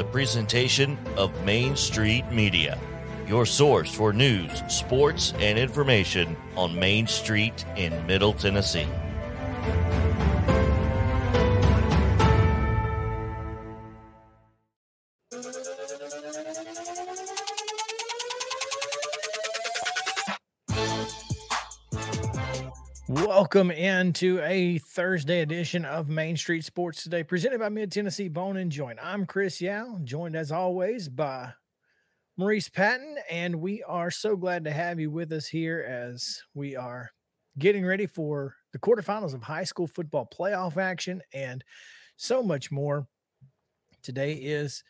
a presentation of Main Street Media, your source for news, sports, and information on Main Street in Middle Tennessee. Welcome into a Thursday edition of Main Street Sports Today, presented by Mid Tennessee Bone and Joint. I'm Chris Yow, joined as always by Maurice Patton, and we are so glad to have you with us here as we are getting ready for the quarterfinals of high school football playoff action and so much more. Today is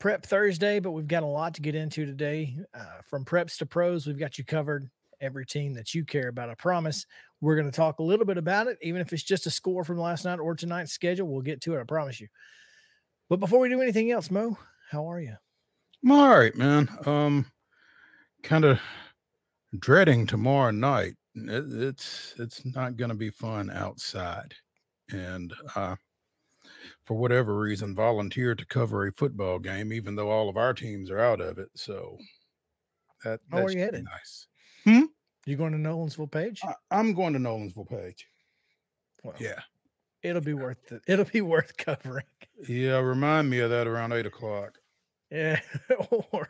Prep Thursday, but we've got a lot to get into today. Uh, from preps to pros, we've got you covered every team that you care about. I promise. We're going to talk a little bit about it, even if it's just a score from last night or tonight's schedule. We'll get to it. I promise you. But before we do anything else, Mo, how are you? I'm all right, man. Um, kind of dreading tomorrow night. It, it's it's not going to be fun outside, and uh, for whatever reason, volunteered to cover a football game, even though all of our teams are out of it. So that that's headed? nice. You going to Nolensville Page? I, I'm going to Nolensville Page. Well, Yeah, it'll be worth it. It'll be worth covering. yeah. Remind me of that around eight o'clock. Yeah, or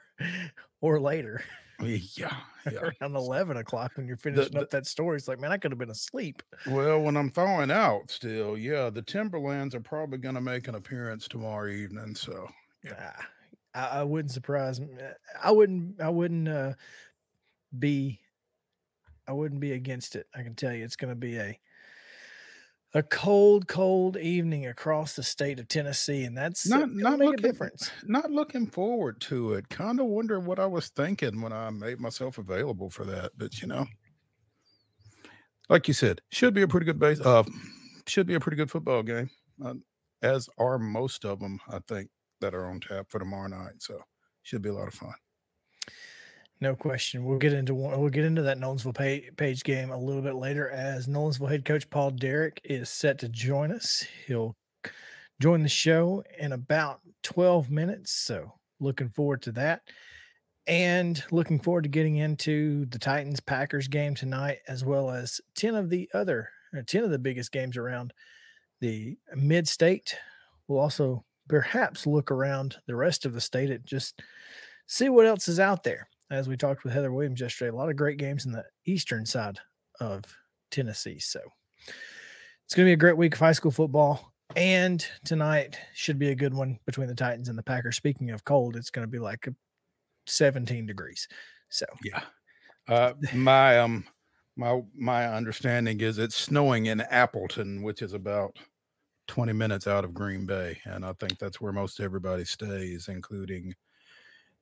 or later Yeah, yeah. around eleven o'clock when you're finishing the- up that story. It's like, man, I could have been asleep. Well, when I'm thawing out still, yeah, the Timberlands are probably going to make an appearance tomorrow evening. So, Ah, I, I wouldn't surprise me. I wouldn't. I wouldn't uh, be. I wouldn't be against it. I can tell you, it's going to be a a cold, cold evening across the state of Tennessee, and that's Not- not not make a looking- difference. not looking forward to it. Kind of wonder what I was thinking when I made myself available for that. But you know, like you said, should be a pretty good base. Uh, should be a pretty good football game, uh, as are most of them. I think that are on tap for tomorrow night. So, should be a lot of fun. No question. We'll get into. We'll get into that Nolensville page, game a little bit later as Nolensville head coach Paul Derrick is set to join us. He'll join the show in about 12 minutes. So looking forward to that. And looking forward to getting into the Titans Packers game tonight, as well as 10 of the other, 10 of the biggest games around the mid state. We'll also perhaps look around the rest of the state at just see what else is out there as we talked with Heather Williams yesterday, a lot of great games in the eastern side of Tennessee. So it's going to be a great week of high school football. And tonight should be a good one between the Titans and the Packers. Speaking of cold, it's going to be like 17 degrees. So Yeah. Uh, my um, my my understanding is it's snowing in Appleton, which is about twenty minutes out of Green Bay, and I think that's where most everybody stays, including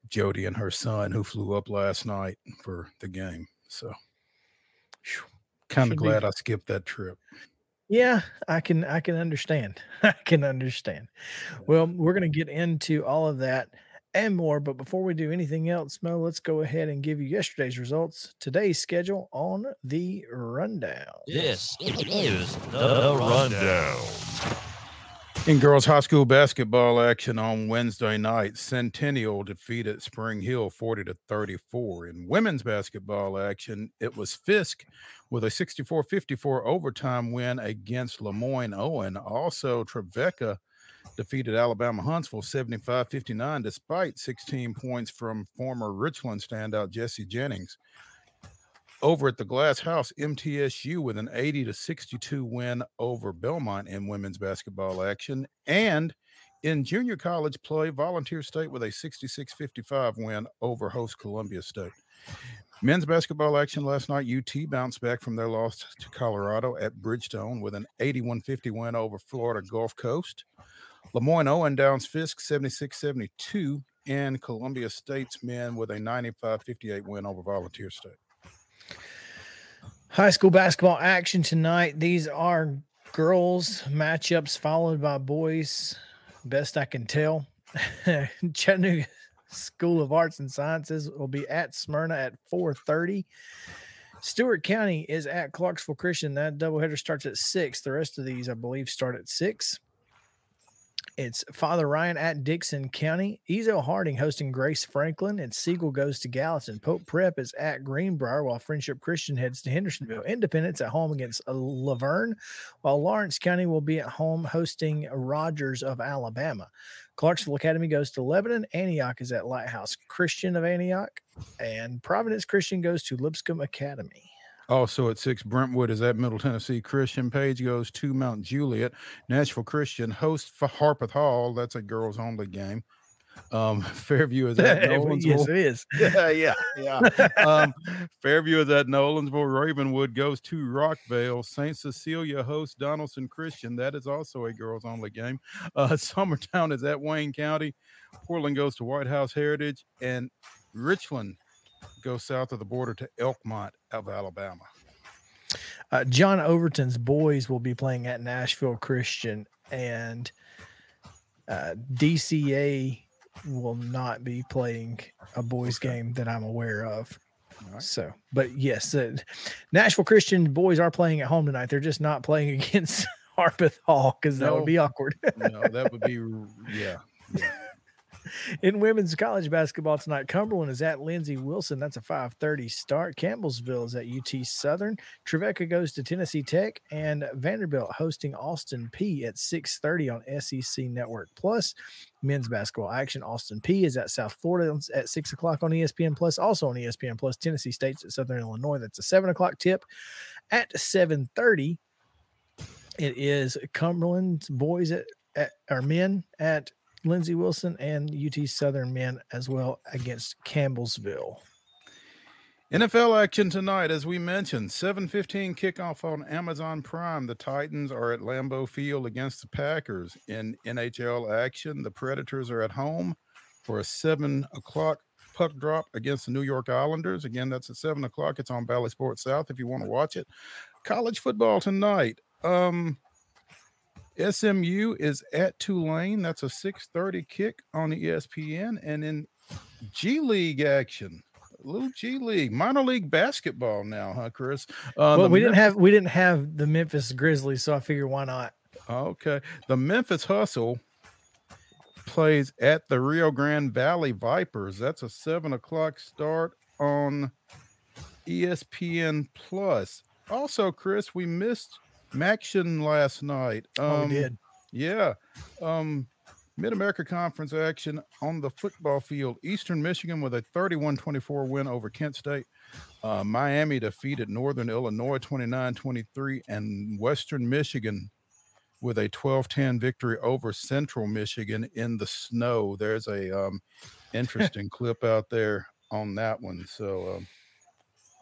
Jody and her son, who flew up last night for the game. So, kind Should of be- glad I skipped that trip. yeah, I can I can understand. I can understand. Well, we're going to get into all of that and more. But before we do anything else, Mo, let's go ahead and give you yesterday's results, today's schedule on the rundown. This is the rundown. In girls high school basketball action on Wednesday night, Centennial defeated Spring Hill 40 to 34. In women's basketball action, it was Fisk with a 64-54 overtime win against Lemoyne Owen. Also, Trevecca defeated Alabama Huntsville 75-59 despite 16 points from former Richland standout Jesse Jennings. Over at the Glass House, MTSU with an 80 to 62 win over Belmont in women's basketball action. And in junior college play, Volunteer State with a 66 55 win over host Columbia State. Men's basketball action last night, UT bounced back from their loss to Colorado at Bridgestone with an 81 50 win over Florida Gulf Coast. Lemoyne Owen downs Fisk 76 72, and Columbia State's men with a 95 58 win over Volunteer State. High school basketball action tonight. These are girls matchups followed by boys. Best I can tell. Chattanooga School of Arts and Sciences will be at Smyrna at 4:30. Stewart County is at Clarksville Christian. That doubleheader starts at six. The rest of these, I believe, start at six. It's Father Ryan at Dickson County. Ezell-Harding hosting Grace Franklin. And Siegel goes to Gallatin. Pope Prep is at Greenbrier, while Friendship Christian heads to Hendersonville. Independence at home against uh, La Vergne, while Lawrence County will be at home hosting Rogers of Alabama. Clarksville Academy goes to Lebanon. Antioch is at Lighthouse Christian of Antioch. And Providence Christian goes to Lipscomb Academy. Also at six, Brentwood is at Middle Tennessee Christian. Page goes to Mount Juliet. Nashville Christian hosts for Harpeth Hall. That's a girls only game. Um, Fairview is at Nolensville. yes, it is. yeah, yeah, yeah. um, Fairview is at Nolensville. Ravenwood goes to Rockvale. St. Cecilia hosts Donelson Christian. That is also a girls only game. Uh, Summertown is at Wayne County. Portland goes to White House Heritage. And Richland go south of the border to Elkmont of Alabama. Uh, John Overton's boys will be playing at Nashville Christian, and uh, DCA will not be playing a boys okay. game that I'm aware of. Right. So, but yes, uh, Nashville Christian boys are playing at home tonight. They're just not playing against Harpeth Hall because no, that would be awkward. no, that would be yeah. yeah. In women's college basketball tonight, Cumberland is at Lindsey Wilson. That's a 5:30 start. Campbellsville is at UT Southern. Trevecca goes to Tennessee Tech, and Vanderbilt hosting Austin Peay at 6:30 on SEC Network Plus. Men's basketball action: Austin Peay is at South Florida at six o'clock on ESPN Plus. Also on ESPN Plus, Tennessee State's at Southern Illinois. That's a seven o'clock tip. At 7:30, it is Cumberland's boys at, at or men at Lindsey Wilson and UT Southern men as well against Campbellsville. NFL action tonight, as we mentioned, 7:15 kickoff on Amazon Prime. The Titans are at Lambeau Field against the Packers. In NHL action, the Predators are at home for a seven o'clock puck drop against the New York Islanders. Again, that's at seven o'clock. It's on Bally Sports South if you want to watch it. College football tonight. Um, SMU is at Tulane. That's a 6:30 kick on the ESPN. And in G League action, a little G League, minor league basketball now, huh, Chris? Uh, well, we didn't have we didn't have the Memphis Grizzlies, so I figure why not? Okay, the Memphis Hustle plays at the Rio Grande Valley Vipers. That's a seven o'clock start on ESPN Plus. Also, Chris, we missed MACtion last night. Um, oh, we um, did. Yeah. Um, Mid America Conference action on the football field. Eastern Michigan with a 31 24 win over Kent State. Uh, Miami defeated Northern Illinois 29 23, and Western Michigan with a 12 10 victory over Central Michigan in the snow. There's a um, interesting clip out there on that one. So, um,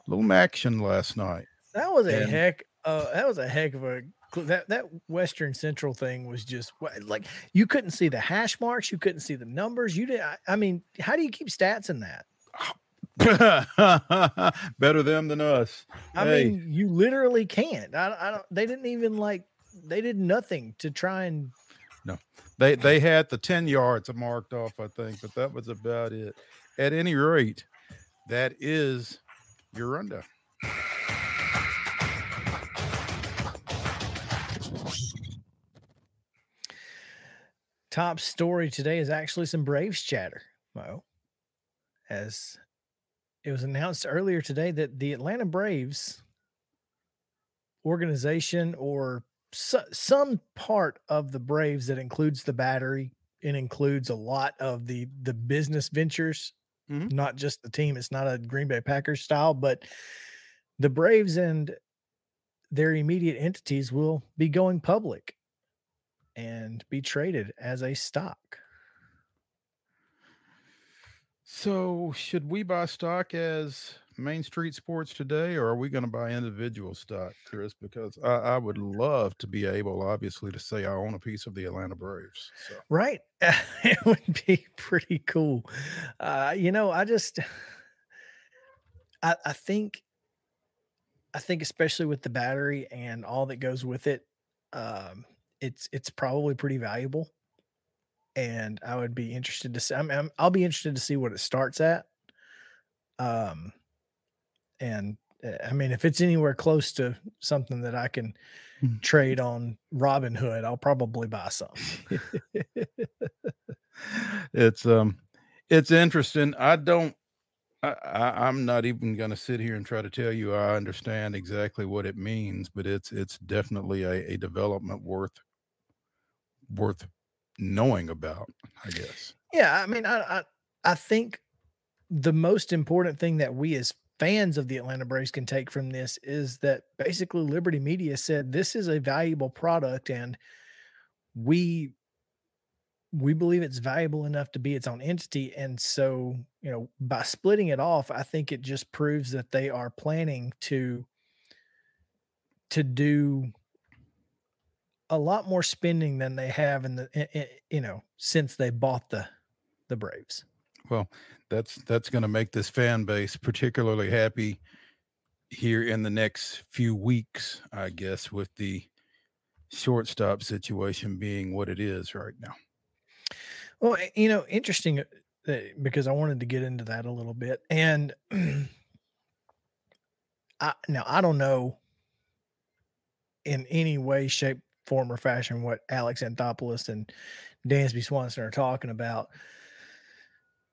little action last night. That was a and, heck uh, that was a heck of a that that Western Central thing was just like you couldn't see the hash marks, you couldn't see the numbers. You did. I, I mean, how do you keep stats in that? Better them than us. I hey. mean, you literally can't. I, I don't. They didn't even like. They did nothing to try and. No, they they had the ten yards marked off, I think, but that was about it. At any rate, that is your rundown. Top story today is actually some Braves chatter, Mo. As it was announced earlier today that the Atlanta Braves organization or so, some part of the Braves that includes the battery and includes a lot of the the business ventures, mm-hmm. not just the team. It's not a Green Bay Packers style, but the Braves and their immediate entities will be going public and be traded as a stock. So, should we buy stock as Main Street Sports today, or are we going to buy individual stock, Chris? Because I, I, would love to be able, obviously, to say I own a piece of the Atlanta Braves. So. Right. it would be pretty cool. Uh, you know, I just, I, I think, I think, especially with the battery and all that goes with it, um, it's it's probably pretty valuable, and I would be interested to see. I mean, I'll be interested to see what it starts at. Um, and uh, I mean, if it's anywhere close to something that I can Mm. trade on Robinhood, I'll probably buy some. it's um it's interesting. I don't I, I I'm not even gonna sit here and try to tell you I understand exactly what it means, but it's it's definitely a, a development worth worth knowing about, I guess. yeah, I mean, I, I I think the most important thing that we as fans of the Atlanta Braves can take from this is that basically Liberty Media said this is a valuable product and we we believe it's valuable enough to be its own entity and so you know by splitting it off i think it just proves that they are planning to to do a lot more spending than they have in the i- i- you know since they bought the the braves Well, that's that's going to make this fan base particularly happy here in the next few weeks, I guess, with the shortstop situation being what it is right now. well eh, you know interesting uh, uh, because i wanted to get into that a little bit and I, now i don't know in any way shape form or fashion what alex anthopoulos and dansby swanson are talking about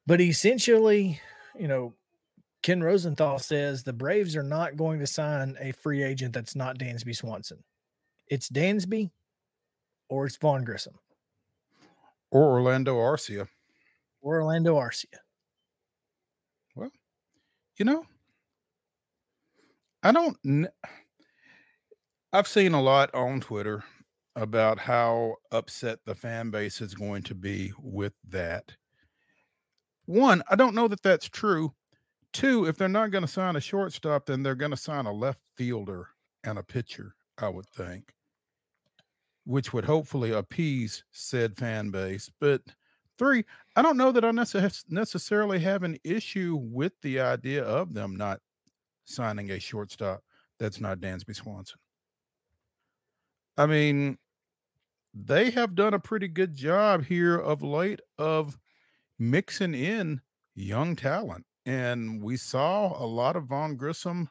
but essentially you know ken rosenthal says the braves are not going to sign a free agent that's not dansby swanson it's dansby or it's vaughn grissom Or Orlando Arcia. or orlando arcia Well, You know, I don't. I've seen a lot on Twitter about how upset the fan base is going to be with that. One, I don't know that that's true. Two, if they're not going to sign a shortstop, then they're going to sign a left fielder and a pitcher, I would think, which would hopefully appease said fan base. But three, I don't know that I necessarily have an issue with the idea of them not signing a shortstop that's not Dansby Swanson. I mean, they have done a pretty good job here of late of mixing in young talent. And we saw a lot of Vaughn Grissom,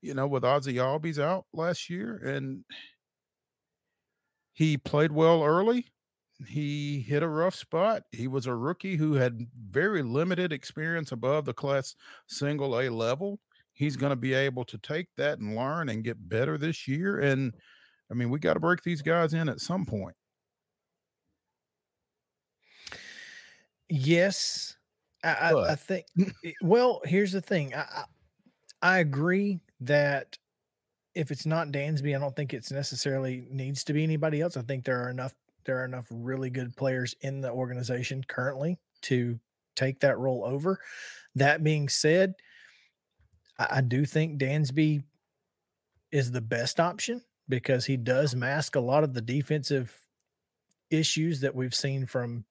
you know, with Ozzy Albies out last year. And he played well early. He hit a rough spot. He was a rookie who had very limited experience above the class single A level. He's going to be able to take that and learn and get better this year. And I mean, we got to break these guys in at some point. Yes, I, I, I think. Eh, eh, well, here's the thing. I, I I agree that if it's not Dansby, I don't think it's necessarily needs to be anybody else. I think there are enough there are enough really good players in the organization currently to take that role over. That being said, I, I do think Dansby is the best option because he does mask a lot of the defensive issues that we've seen from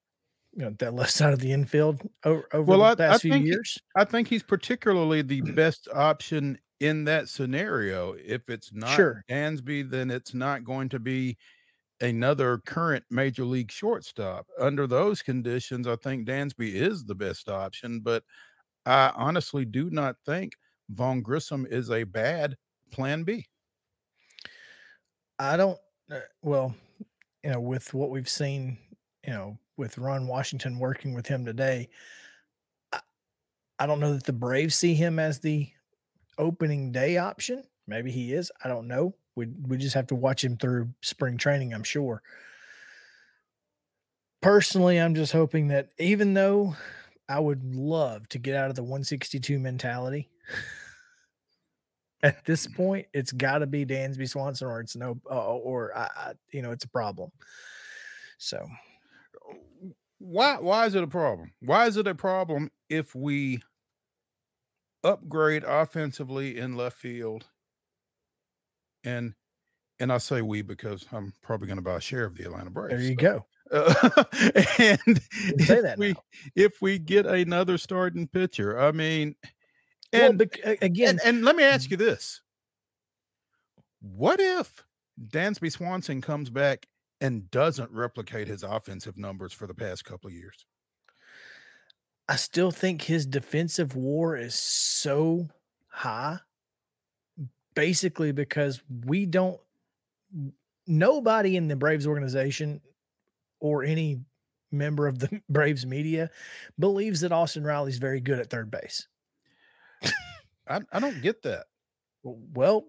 you know that left side of the infield over, over Well, the I- I past few think he- years. I think he's particularly the best option in that scenario. If it's not Sure. Dansby, then it's not going to be another current major league shortstop. Under those conditions, I think Dansby is the best option, but I honestly do not think Vaughn Grissom is a bad plan B. I don't. Uh, well, you know, with what we've seen, you know, with Ron Washington working with him today, I, I don't know that the Braves see him as the opening day option. Maybe he is. I don't know. We we just have to watch him through spring training. I'm sure. Personally, I'm just hoping that even though I would love to get out of the 162 mentality. At this point, it's got to be Dansby Swanson, or it's no, uh, or you know, it's a problem. So Why why is it a problem? Why is it a problem if we upgrade offensively in left field? And and I say we because I'm probably going to buy a share of the Atlanta Braves. there you so, go. uh, and say if that we now. if we get another starting pitcher, I mean, and bec- a- again, and, and let me ask you this: What if Dansby Swanson comes back and doesn't replicate his offensive numbers for the past couple of years? I still think his defensive war is so high basically because we don't nobody in the Braves organization or any member of the Braves media believes that Austin Riley's very good at third base. I, I don't get that. Well,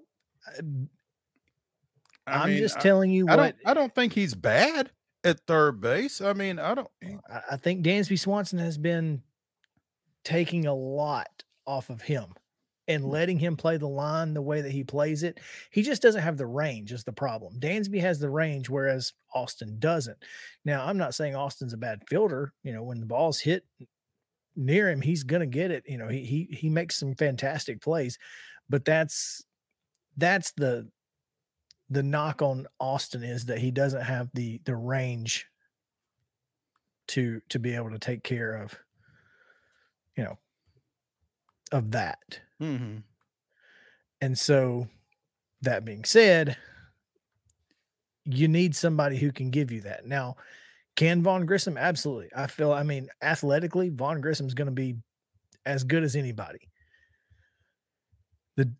I am mean, just I- telling you I what don't I don't think he's bad at third base. I mean, I don't I I think Dansby Swanson has been taking a lot off of him and mm. letting him play the line the way that he plays it. He just doesn't have the range, is the problem. Dansby has the range, whereas Austin doesn't. Now, I'm not saying Austin's a bad fielder. You know, when the ball's hit near him, he's gonna get it. You know, he he he makes some fantastic plays, but that's that's the the knock on Austin is that he doesn't have the the range to to be able to take care of you know of that Mm-hmm. and so that being said you need somebody who can give you that now can vaughn grissom? Absolutely. I feel i mean athletically vaughn grissom's going to be as good as anybody. The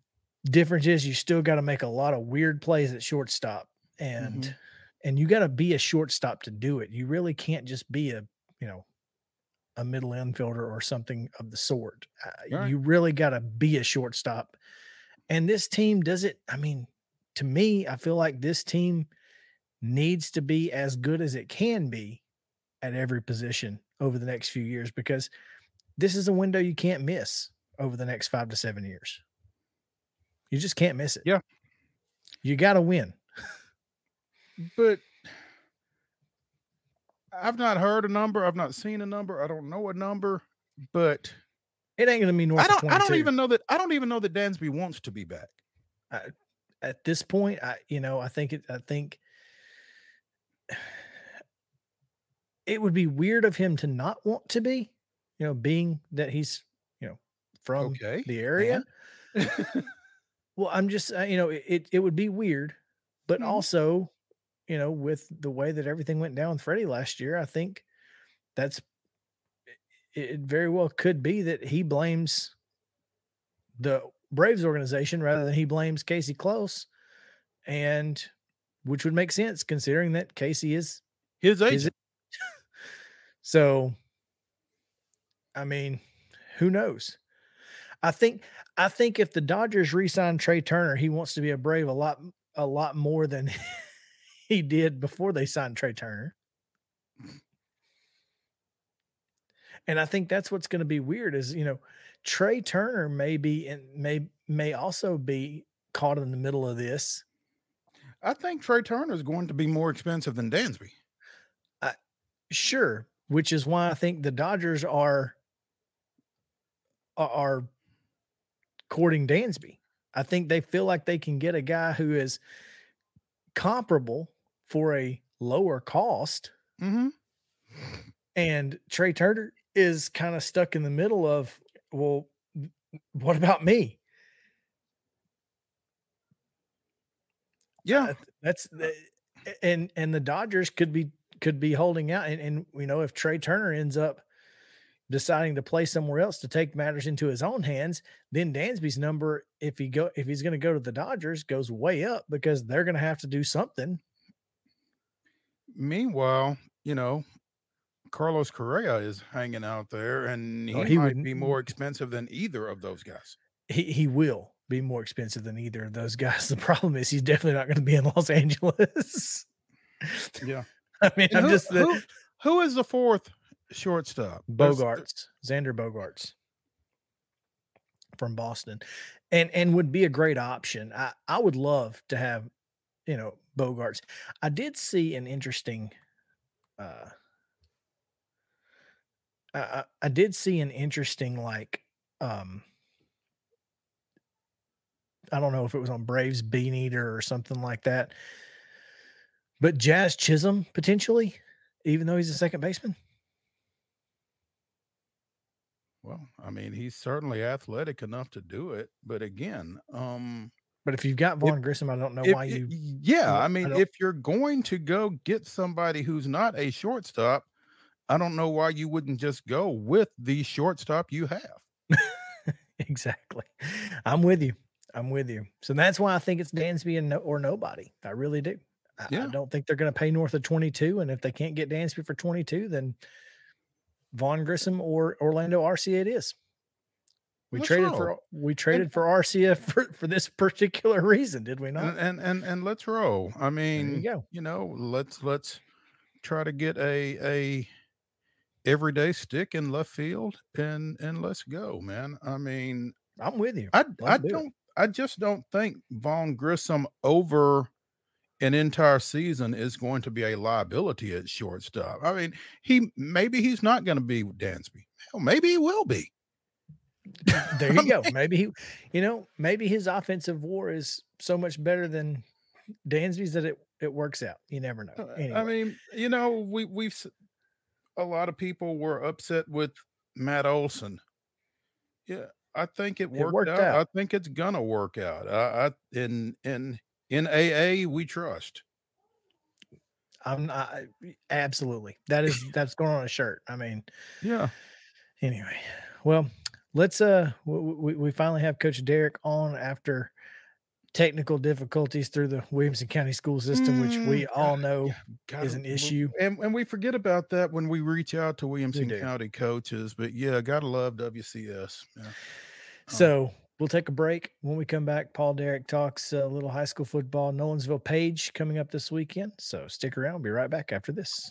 difference is you still got to make a lot of weird plays at shortstop and Mhm. and you got to be a shortstop to do it. You really can't just be a you know a middle infielder or something of the sort. Uh, Right. you really got to be a shortstop. And this team does it i mean to me i feel like this team needs to be as good as it can be at every position over the next few years because this is a window you can't miss over the next five to seven years. You just can't miss it. Yeah. You got to win. But I've not heard a number. I've not seen a number. I don't know a number. But It ain't going to be north I don't. I don't even know that. I don't even know that Dansby wants to be back. at this point, I you know, I think it I think it would be weird of him to not want to be, you know, being that he's, you know, from Okay. the area. Well, I'm just, uh, you know, it, it would be weird, but Mhm. also, you know, with the way that everything went down with Freddie last year, I think that's it, it very well could be that he blames the Braves organization rather than he blames Casey Close, and which would make sense considering that Casey is His is agent. so, I mean, who knows? I think I think if the Dodgers re-sign Trea Turner, he wants to be a Brave a lot a lot more than he did before they signed Trea Turner. And I think that's what's going to be weird is, you know, Trea Turner may be and may may also be caught in the middle of this. I think Trea Turner is going to be more expensive than Dansby. Sure, which is why I think the Dodgers are are- are courting Dansby. I think they feel like they can get a guy who is comparable for a lower cost, Mm-hmm. and Trea Turner is kind of stuck in the middle of, well, what about me? Yeah. That's the, and and the Dodgers could be could be holding out, and and you know if Trea Turner ends up deciding to play somewhere else to take matters into his own hands, then Dansby's number, if he go if he's going to go to the Dodgers, goes way up because they're going to have to do something. Meanwhile, you know, Carlos Correa is hanging out there, and oh, he, Oh, he might would- be more expensive than either of those guys. He he will be more expensive than either of those guys. The problem is he's definitely not going to be in Los Angeles. Yeah. I mean, And I'm who, just the who, who is the fourth shortstop? Bogaerts, Xander Bogaerts from Boston, and and would be a great option. I I would love to have, you know, Bogaerts. I did see an interesting. uh I I did see an interesting like um I don't know if it was on Braves Bean Eater or something like that. But Jazz Chisholm potentially, even though he's a second baseman. Well, I mean, he's certainly athletic enough to do it, but again, um, But if you've got Vaughn Grissom, I don't know if why you. yeah, I I mean, don't- if you're going to go get somebody who's not a shortstop, I don't know why you wouldn't just go with the shortstop you have. exactly. I'm with you. I'm with you. So that's why I think it's Dansby and no, or nobody. I really do. I, Yeah. I don't think they're going to pay north of 22. And if they can't get Dansby for 22, then Vaughn Grissom or Orlando Arcia it is. We Let's traded roll. for we traded for Arcia for, for this particular reason, did we not? and, and and let's roll. I mean, you you know, let's let's try to get a a everyday stick in left field and and let's go, man. I mean, I'm with you. I I Let's do it. I just don't think Vaughn Grissom over an entire season is going to be a liability at shortstop. I mean, he maybe he's not going to be Dansby. Hell, maybe he will be. There you go. Maybe he, you know, maybe his offensive war is so much better than Dansby's that it it works out. You never know. Uh, Anyway, I mean, you know, we we've a lot of people were upset with Matt Olson. Yeah, I think it worked, worked out. out. I think it's gonna work out. I, I in in in AA we trust. I'm not absolutely. That is that's going on a shirt. I mean, Yeah. anyway, well, let's uh we, we finally have Coach Derrick on after technical difficulties through the Williamson County school system, which we Mm, all know God, is an issue. and and we forget about that when we reach out to Williamson. County coaches. But yeah, gotta love WCS. Yeah. Um, So we'll take a break. When we come back, Paul Derrick talks a little high school football. Nolensville Page coming up this weekend. So stick around. We'll be right back after this.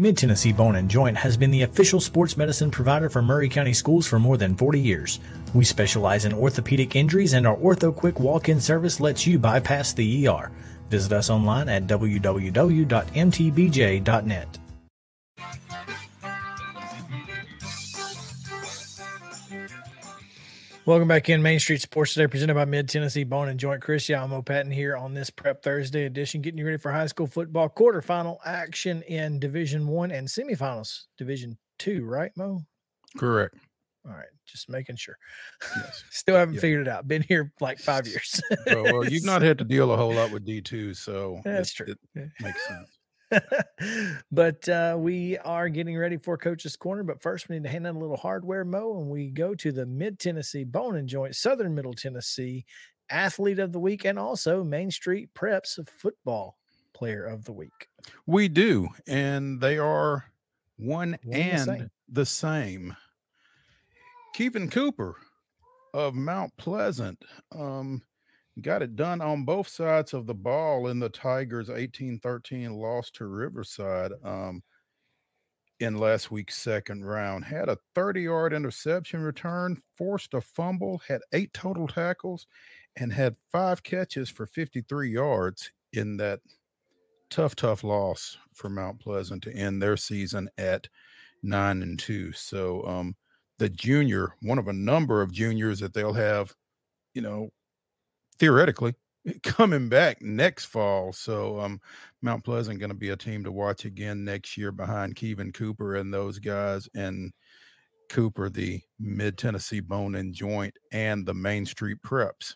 Mid Tennessee Bone and Joint has been the official sports medicine provider for Maury County Schools for more than 40 years. We specialize in orthopedic injuries, and our Ortho Quick walk in service lets you bypass the ER. Visit us online at www.mtbj.net. Welcome back in Main Street Sports today, presented by Mid Tennessee Bone and Joint. Chris Yalmo Patton here on this Prep Thursday edition, getting you ready for high school football quarterfinal action in Division One and semifinals, Division Two, right, Mo? Correct. All right, just making sure. Yes. Still haven't figured it out. Been here like five years. Oh, well, you've not had to deal a whole lot with D2, so That's it- true. It makes sense. but uh, we are getting ready for Coach's Corner. But first, we need to hand out a little hardware, Mo, and we go to the Mid Tennessee Bone and Joint, Southern Middle Tennessee Athlete of the Week, and also Main Street Preps Football Player of the Week. We do, and they are one, One and the same. the same. Kevin Cooper of Mount Pleasant um, got it done on both sides of the ball in the Tigers' 18-13 loss to Riverside. Um, in last week's second round. Had a 30 yard interception return, forced a fumble, had eight total tackles, and had five catches for 53 yards in that tough, tough loss for Mount Pleasant to end their season at nine and two. So, um, the junior, one of a number of juniors that they'll have, you know, theoretically coming back next fall. So um, Mount Pleasant going to be a team to watch again next year behind Kevin Cooper and those guys and Cooper, the Mid Tennessee Bone and Joint, and the Main Street Preps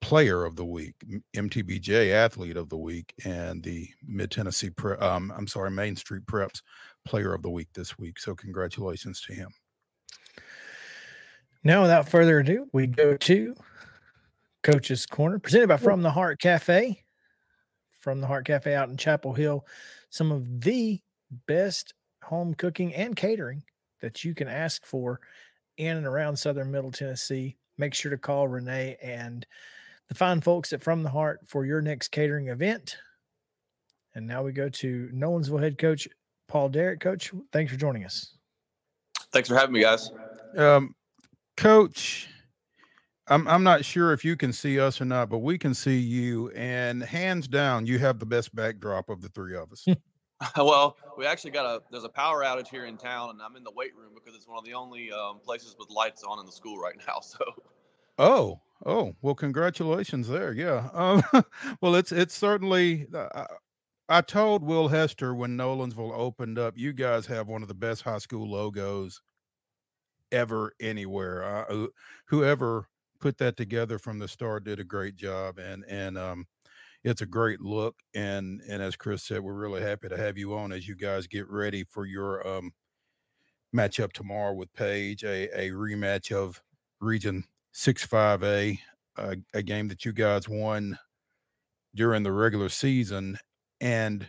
Player of the Week, MTBJ Athlete of the Week, and the Mid Tennessee Pre- um, I'm sorry, Main Street Preps Player of the Week this week. So congratulations to him. Now, without further ado, we go to Coach's Corner, presented by From the Heart Cafe. From the Heart Cafe out in Chapel Hill. Some of the best home cooking and catering that you can ask for in and around southern Middle Tennessee. Make sure to call Renee and the fine folks at From the Heart for your next catering event. And now we go to Nolensville head coach Paul Derrick. Coach, thanks for joining us. Thanks for having me, guys. Um, coach, I'm I'm not sure if you can see us or not, but we can see you, and hands down, you have the best backdrop of the three of us. well, we actually got a there's a power outage here in town, and I'm in the weight room because it's one of the only um, places with lights on in the school right now. So, oh, oh, well, congratulations there. Yeah. Um, well, it's it's certainly. Uh, I told Will Hester when Nolensville opened up, you guys have one of the best high school logos ever anywhere. Uh, whoever put that together from the start did a great job and and um it's a great look and and as chris said we're really happy to have you on as you guys get ready for your um matchup tomorrow with page a, a rematch of region 6-5a a, a game that you guys won during the regular season and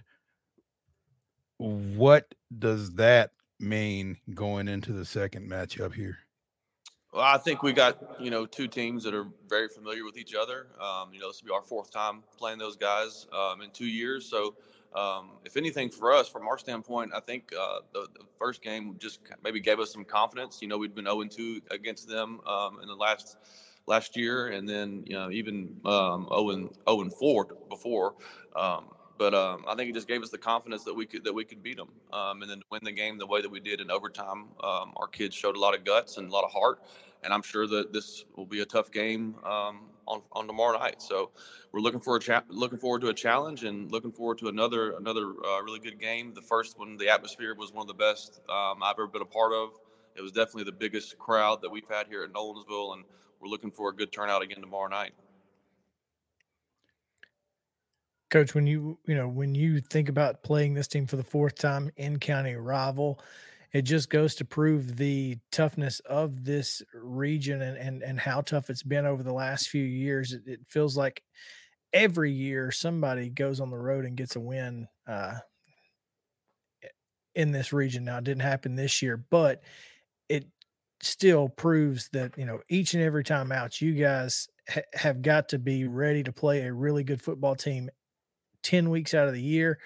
what does that mean going into the second matchup here well, I think we got you know two teams that are very familiar with each other. Um, you know, this will be our fourth time playing those guys um, in two years. So, um, if anything, for us, from our standpoint, I think uh, the, the, first game just maybe gave us some confidence. You know, we'd been 0 2 against them um, in the last last year, and then you know even um, 0 0 4 before. But um, I think it just gave us the confidence that we could that we could beat them, um, and then win the game the way that we did in overtime. Um, our kids showed a lot of guts and a lot of heart, and I'm sure that this will be a tough game um, on on tomorrow night. So we're looking for a cha- looking forward to a challenge and looking forward to another another uh, really good game. The first one, the atmosphere was one of the best um, I've ever been a part of. It was definitely the biggest crowd that we've had here at Nolensville, and we're looking for a good turnout again tomorrow night. Coach, when you you know when you think about playing this team for the fourth time in county rival, it just goes to prove the toughness of this region and and and how tough it's been over the last few years. It, it feels like every year somebody goes on the road and gets a win uh, in this region. Now it didn't happen this year, but it still proves that you know each and every time out, you guys ha- have got to be ready to play a really good football team 10 weeks out of the year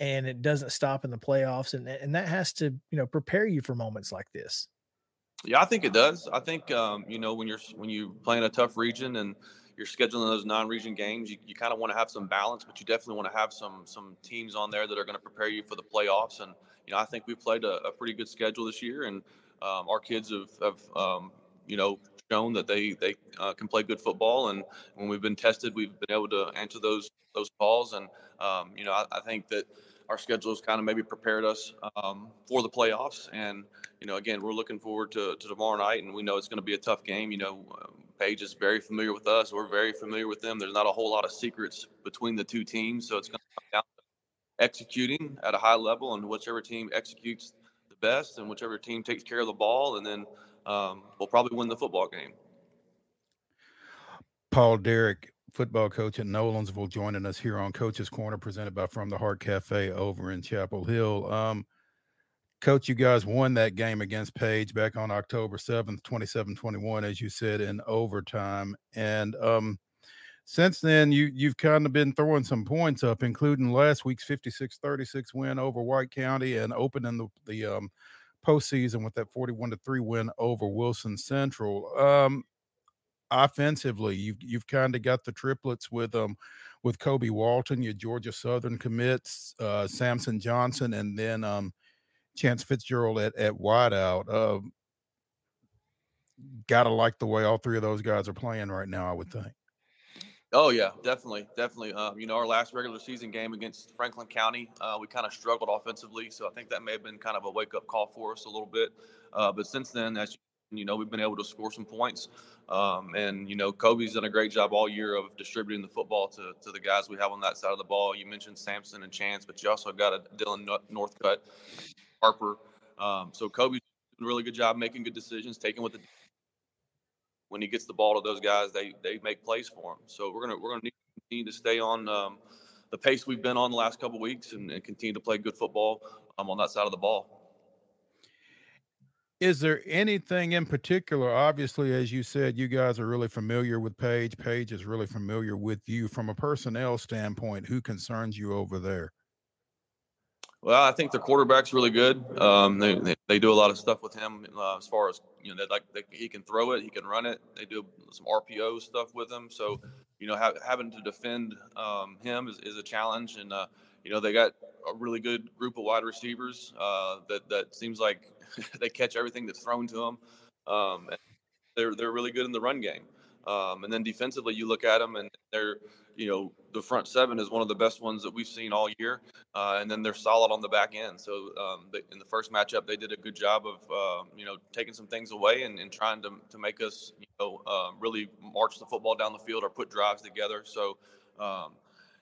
and it doesn't stop in the playoffs and and that has to you know prepare you for moments like this. Yeah i think it does. I think um, you know when you're when you play in a tough region and you're scheduling those non-region games you, you kind of want to have some balance but you definitely want to have some some teams on there that are going to prepare you for the playoffs and you know i think we played a, a pretty good schedule this year and um, our kids have, have um, you know shown that they they uh, can play good football and when we've been tested we've been able to answer those those calls. And um, you know, I, I, think that our schedule has kind of maybe prepared us um, for the playoffs. And you know, again, we're looking forward to, to tomorrow night, and we know it's going to be a tough game. You know, um, Page is very familiar with us. We're very familiar with them. There's not a whole lot of secrets between the two teams, so it's going to come down to executing at a high level, and whichever team executes the best, and whichever team takes care of the ball, and then um, we'll probably win the football game. Paul Derrick, football coach at Nolensville, joining us here on Coach's Corner, presented by From the Heart Cafe over in Chapel Hill. Um, Coach, you guys won that game against Page back on October 7th, 27 21, as you said, in overtime. And um, since then you you've kind of been throwing some points up, including last week's 56-36 win over White County and opening the the um, postseason with that 41 to 3 win over Wilson Central. Um, offensively, you've you've kind of got the triplets with um with Kobe Walton, your Georgia Southern commits, uh, Samson Johnson, and then um, Chance Fitzgerald at at wideout. Uh, gotta like the way all three of those guys are playing right now. I would think. Oh yeah, definitely, definitely. Um, you know, our last regular season game against Franklin County, uh, we kind of struggled offensively, so I think that may have been kind of a wake up call for us a little bit. Uh, but since then, as you know, we've been able to score some points, um, and you know, Kobe's done a great job all year of distributing the football to, to the guys we have on that side of the ball. You mentioned Samson and Chance, but you also got a Dylan Northcutt, Harper. Um, so Kobe's doing a really good job making good decisions, taking what the when he gets the ball to those guys, they they make plays for him. So we're gonna we're gonna need to continue to stay on um, the pace we've been on the last couple weeks and, and, continue to play good football um, on that side of the ball. Is there anything in particular? Obviously, as you said, you guys are really familiar with Page. Page is really familiar with you from a personnel standpoint. Who concerns you over there? Well, I think the quarterback's really good. Um, they, they, they do a lot of stuff with him uh, as far as you know. Like they, he can throw it, he can run it. They do some RPO stuff with him. So you know, having to defend um, him is, is a challenge. And uh, you know, they got a really good group of wide receivers uh, that that seems like they catch everything that's thrown to them. Um, they're they're really good in the run game. Um, and then defensively, you look at them and they're, you know, the front seven is one of the best ones that we've seen all year. Uh, and then they're solid on the back end. So um, they, in the first matchup, they did a good job of, uh, you know, taking some things away and, and trying to, to make us, you know, uh, really march the football down the field or put drives together. So, um,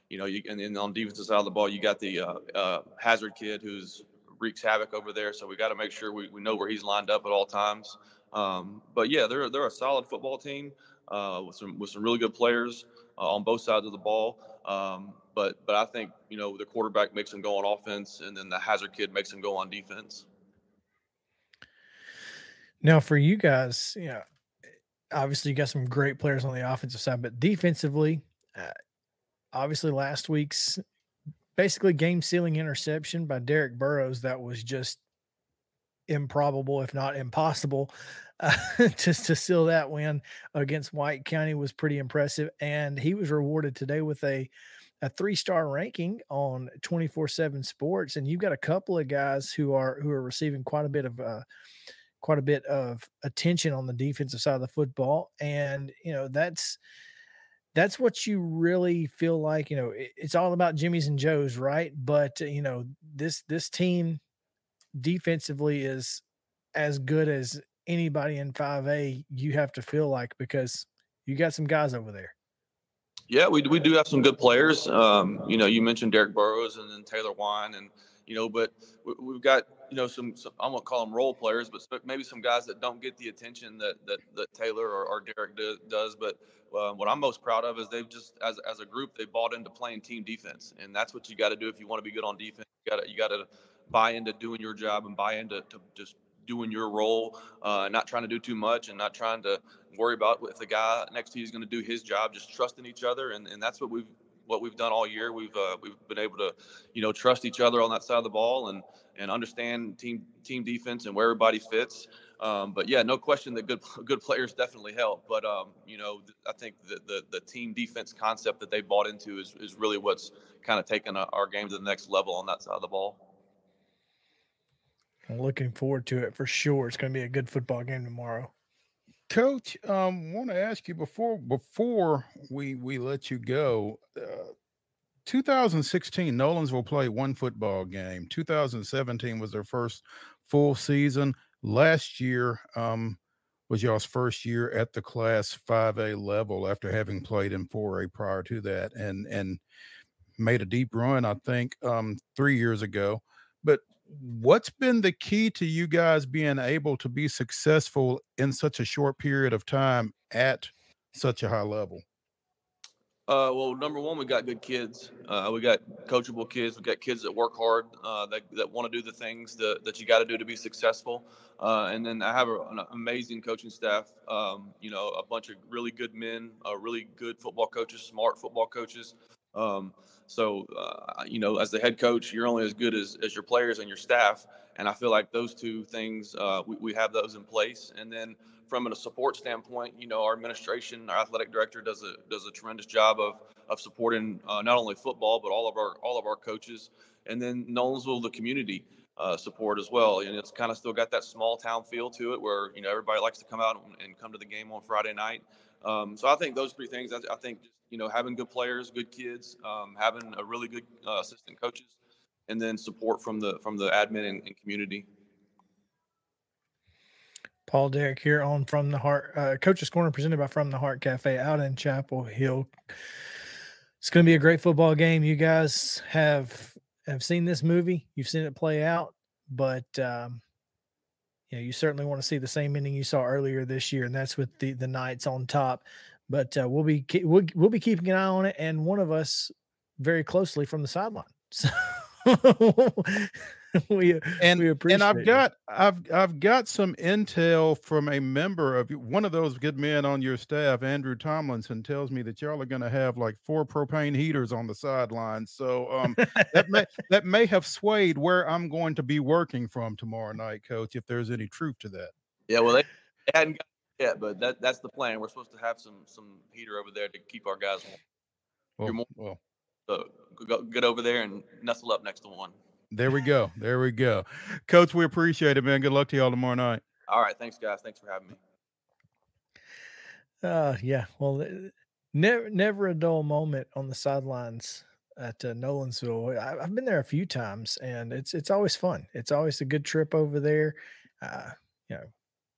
you know, you, and then on defensive side of the ball, you got the uh, uh, Hazard kid who's wreaks havoc over there. So we got to make sure we, we know where he's lined up at all times. Um, but yeah, they're they're a solid football team uh, with some with some really good players on both sides of the ball. Um, but but I think you know the quarterback makes them go on offense, and then the Hazard kid makes them go on defense. Now, for you guys, you know, obviously you got some great players on the offensive side, but defensively, uh, obviously last week's basically game sealing interception by Derek Burrows that was just improbable, if not impossible, uh, just to seal that win against White County was pretty impressive. And he was rewarded today with a a three star ranking on 24 7 sports. And you've got a couple of guys who are who are receiving quite a bit of uh, quite a bit of attention on the defensive side of the football. And you know, that's that's what you really feel like, you know, it, it's all about Jimmy's and Joe's, right? But you know, this this team defensively is as good as anybody in 5A you have to feel like because you got some guys over there. Yeah, we, we do have some good players. Um, you know, you mentioned Derek Burrows and then Taylor Wine, and you know, but we, have got you know some, some I won't call them role players, but maybe some guys that don't get the attention that that, that Taylor or, or Derek do, does. But uh, what I'm most proud of is they've just as as a group they bought into playing team defense, and that's what you got to do if you want to be good on defense. You got you got to buy into doing your job and buy into to just doing your role, uh, not trying to do too much and not trying to worry about if the guy next to you is going to do his job. Just trusting each other, and, and that's what we've what we've done all year. We've uh, we've been able to, you know, trust each other on that side of the ball and and understand team team defense and where everybody fits. Um, but yeah, no question that good good players definitely help. But um, you know, I think the, the, the team defense concept that they bought into is is really what's kind of taken our game to the next level on that side of the ball. I'm looking forward to it for sure. It's going to be a good football game tomorrow. Coach, um, want to ask you before before we we let you go. Uh, 2016, Nolensville played one football game. 2017 was their first full season. Last year um, was y'all's first year at the Class 5A level after having played in 4A prior to that, and and made a deep run, I think, um, three years ago. What's been the key to you guys being able to be successful in such a short period of time at such a high level? Uh, well, number one, we got good kids. Uh, we got coachable kids. We got kids that work hard, uh, that, that want to do the things that, that you got to do to be successful. Uh, and then I have a, an amazing coaching staff. Um, you know, a bunch of really good men, uh, really good football coaches, smart football coaches. Um, so, uh, you know, as the head coach, you're only as good as, as your players and your staff. And I feel like those two things, we, we have those in place. And then from a support standpoint, you know, our administration, our athletic director does a does a tremendous job of of supporting uh, not only football but all of our all of our coaches, and then Nolensville, the community uh, support as well. And it's kind of still got that small town feel to it, where you know everybody likes to come out and, and come to the game on Friday night. Um, so I think those three things. I, I, think you know having good players, good kids, um, having a really good uh, assistant coaches, and then support from the from the admin and, and community. Paul Derrick here on From the Heart, uh, Coach's Corner presented by From the Heart Cafe out in Chapel Hill. It's going to be a great football game. You guys have have seen this movie, you've seen it play out, but um, you know you certainly want to see the same ending you saw earlier this year, and that's with the the Knights on top. But uh, we'll be we'll, we'll be keeping an eye on it, and one of us very closely from the sideline. So we and we appreciate and I've it. got I've I've got some intel from a member of one of those good men on your staff, Andrew Tomlinson, tells me that y'all are going to have like four propane heaters on the sidelines. So um, that may that may have swayed where I'm going to be working from tomorrow night, Coach. If there's any truth to that. Yeah, well, they, they hadn't got it yet, but that that's the plan. We're supposed to have some some heater over there to keep our guys warm. Well, more- well, So go, get over there and nestle up next to one. there we go. There we go. Coach, we appreciate it, man. Good luck to y'all tomorrow night. All right, thanks, guys. Thanks for having me. Uh, yeah. Well, never, never a dull moment on the sidelines at uh, Nolensville. I, I've been there a few times, and it's it's always fun. It's always a good trip over there. Uh, you know,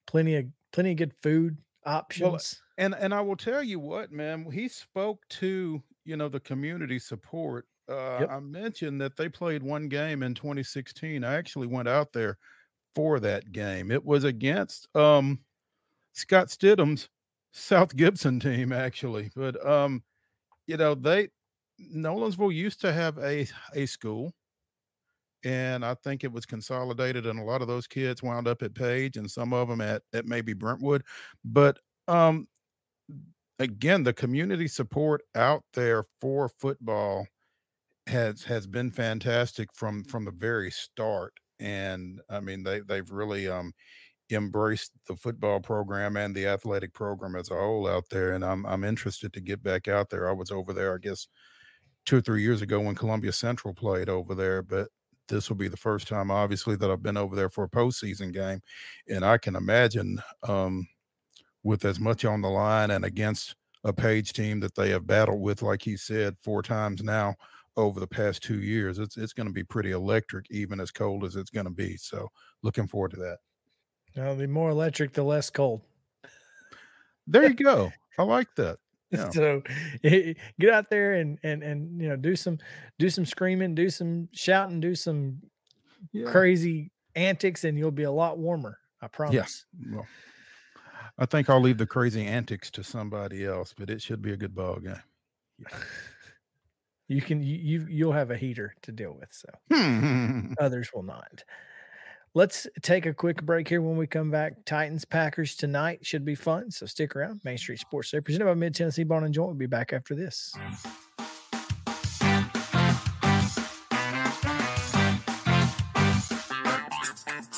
plenty of plenty of good food options. And and I will tell you what, man, he spoke to, you know, the community support. Uh Yep. I mentioned that they played one game in 2016. I actually went out there for that game. It was against um Scott Stidham's South Gibson team, actually. But um, you know, they Nolensville used to have a a school, and I think it was consolidated, and a lot of those kids wound up at Page, and some of them at at maybe Brentwood. But um, again, the community support out there for football has has been fantastic from from the very start. And I mean, they they've really um embraced the football program and the athletic program as a whole out there. And I'm I'm interested to get back out there. I was over there, I guess, two or three years ago when Columbia Central played over there, but this will be the first time, obviously, that I've been over there for a postseason game, and I can imagine um, with as much on the line and against a Page team that they have battled with, like he said, four times now over the past two years. It's it's going to be pretty electric, even as cold as it's going to be. So, looking forward to that. Uh, the more electric, the less cold. There you go. I like that. Yeah. So get out there and and and you know do some do some screaming, do some shouting, do some Yeah. crazy antics, and you'll be a lot warmer. I promise. Well, I think I'll leave the crazy antics to somebody else, but it should be a good ball game. You can you you- you'll have a heater to deal with, so Hmm. others will not. Let's take a quick break here. When we come back, Titans Packers tonight should be fun. So stick around. Main Street Sports Today, presented by Mid Tennessee Bone and Joint. We'll be back after this.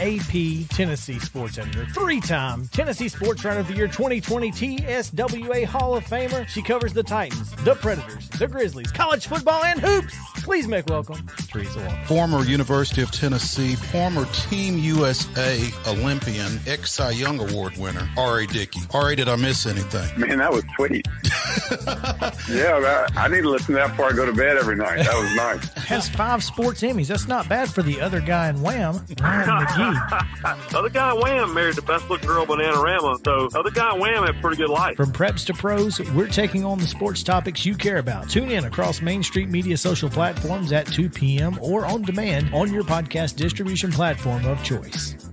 AP Tennessee Sports Editor, three time Tennessee Sports Writer of the Year 2020 TSWA Hall of Famer. She covers the Titans, the Predators, the Grizzlies, college football, and hoops. Please make welcome Teresa Walker. former University of Tennessee, former Team USA Olympian, ex Cy Young Award winner, R.A. Dickey. R.A., did I miss anything? Man, that was sweet. yeah, I need to listen to that before I go to bed every night. That was nice. Has five sports Emmys. That's not bad for the other guy in Wham, Ryan McGee. the other guy in Wham married the best looking girl, Bananarama. So the other guy in Wham had a pretty good life. From preps to pros, we're taking on the sports topics you care about. Tune in across Main Street Media social platforms at 2 p.m. or on demand on your podcast distribution platform of choice.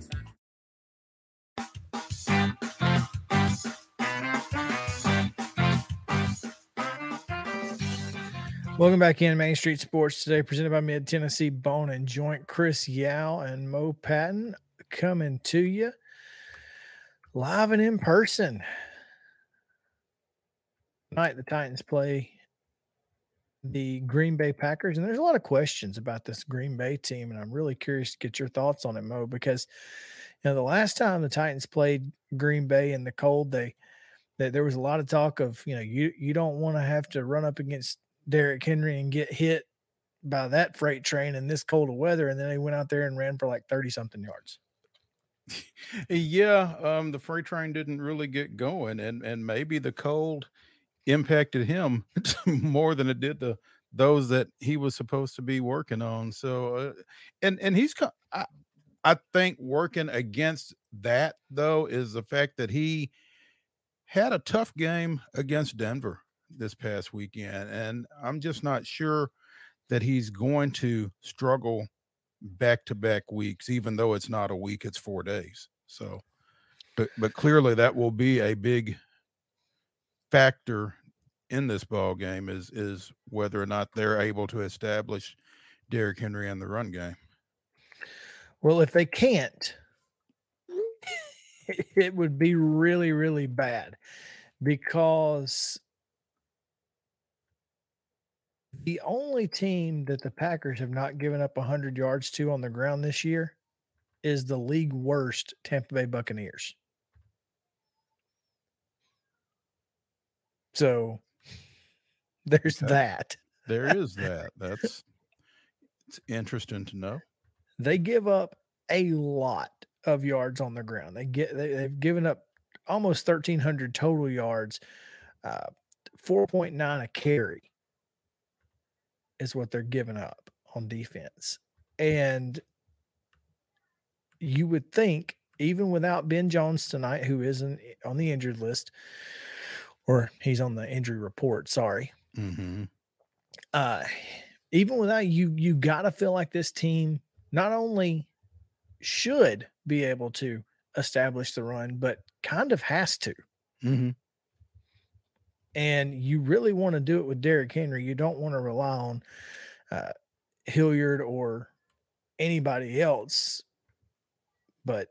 Welcome back in Main Street Sports today, presented by Mid Tennessee Bone and Joint. Chris Yow and Mo Patton coming to you live and in person. Tonight, the Titans play the Green Bay Packers, and there's a lot of questions about this Green Bay team, and I'm really curious to get your thoughts on it, Mo, because you know the last time the Titans played Green Bay in the cold, they, they there was a lot of talk of you know you you don't want to have to run up against Derrick Henry and get hit by that freight train in this cold of weather. And then he went out there and ran for like 30 something yards. yeah, um, the freight train didn't really get going, and and maybe the cold impacted him more than it did the those that he was supposed to be working on. So, uh, and and he's I, I think working against that though is the fact that he had a tough game against Denver this past weekend, and I'm just not sure that he's going to struggle back to back weeks, even though it's not a week, it's four days. So, but but clearly that will be a big factor in this ball game is is whether or not they're able to establish Derrick Henry in the run game. Well, if they can't, it would be really, really bad because the only team that the Packers have not given up 100 yards to on the ground this year is the league worst Tampa Bay Buccaneers. So there's that. There is that. That's it's interesting to know. They give up a lot of yards on the ground. They get they, they've given up almost 1300 total yards. Uh 4.9 a carry is what they're giving up on defense. And you would think, even without Ben Jones tonight, who isn't on the injured list, or he's on the injury report, sorry. Mm-hmm. Uh, even without you, you got to feel like this team not only should be able to establish the run, but kind of has to. Mm-hmm. And you really want to do it with Derrick Henry. You don't want to rely on uh, Hilliard or anybody else. But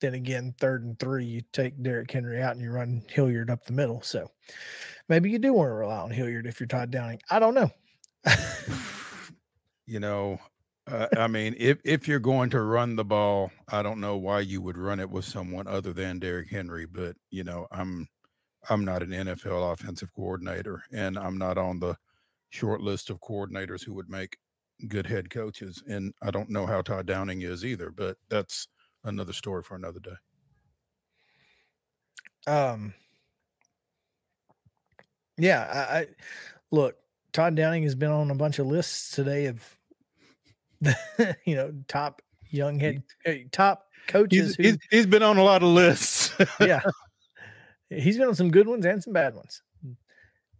then again, third and three, you take Derrick Henry out and you run Hilliard up the middle. So maybe you do want to rely on Hilliard if you're Todd Downing. I don't know. you know, uh, I mean, if if you're going to run the ball, I don't know why you would run it with someone other than Derrick Henry. But you know, I'm I'm not an NFL offensive coordinator, and I'm not on the short list of coordinators who would make good head coaches. And I don't know how Todd Downing is either. But that's another story for another day. Um, yeah, I, I look. Todd Downing has been on a bunch of lists today of, the, you know, top young head, top coaches. He's, who, he's, he's been on a lot of lists. yeah, he's been on some good ones and some bad ones.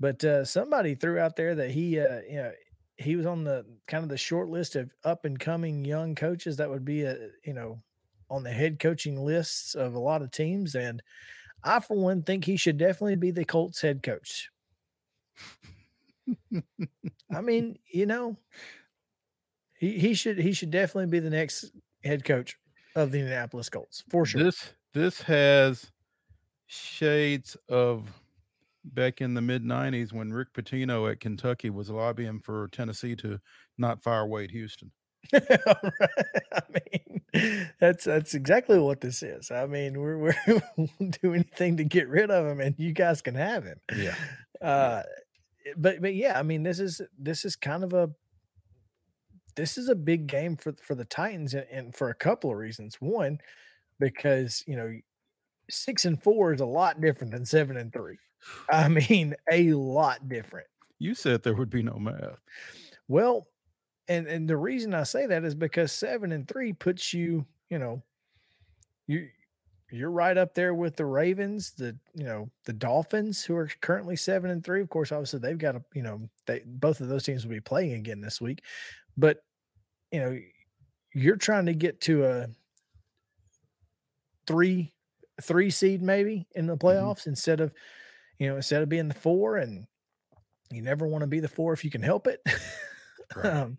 But uh, somebody threw out there that he, uh, you know, he was on the kind of the short list of up and coming young coaches that would be a, you know, on the head coaching lists of a lot of teams. And I, for one, think he should definitely be the Colts head coach. I mean, you know, he, he should he should definitely be the next head coach of the Indianapolis Colts for sure. This this has shades of back in the mid '90s when Rick Pitino at Kentucky was lobbying for Tennessee to not fire Wade Houston. I mean, that's that's exactly what this is. I mean, we're we're we'll do anything to get rid of him, and you guys can have him. Yeah. Uh, but but yeah, I mean, this is this is kind of a this is a big game for for the Titans, and, and for a couple of reasons. One, because you know, six and four is a lot different than seven and three. I mean, a lot different. You said there would be no math. Well, and and the reason I say that is because seven and three puts you, you know, you you're right up there with the Ravens, the you know the Dolphins, who are currently seven and three. Of course, obviously they've got a you know they both of those teams will be playing again this week, but you know you're trying to get to a three three seed maybe in the playoffs mm-hmm. instead of you know instead of being the four and you never want to be the four if you can help it. Right. um,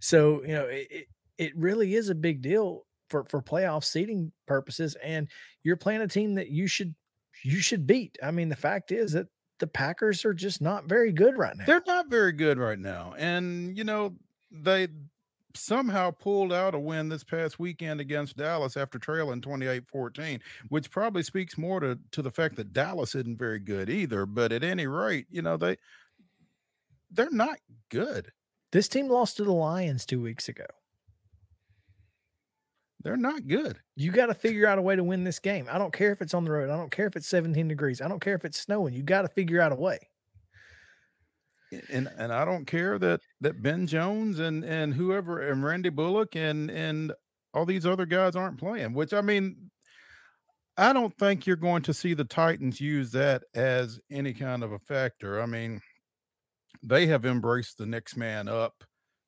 so you know it, it really is a big deal for for playoff seating purposes, and you're playing a team that you should you should beat. I mean, the fact is that the Packers are just not very good right now. They're not very good right now, and you know they somehow pulled out a win this past weekend against Dallas after trailing 28-14, which probably speaks more to, to the fact that Dallas isn't very good either. But at any rate, you know, they they're not good. This team lost to the Lions two weeks ago. They're not good. You got to figure out a way to win this game. I don't care if it's on the road. I don't care if it's 17 degrees. I don't care if it's snowing. You got to figure out a way and and I don't care that that Ben Jones and and whoever and Randy Bullock and and all these other guys aren't playing. Which I mean, I don't think you're going to see the Titans use that as any kind of a factor. I mean, they have embraced the next man up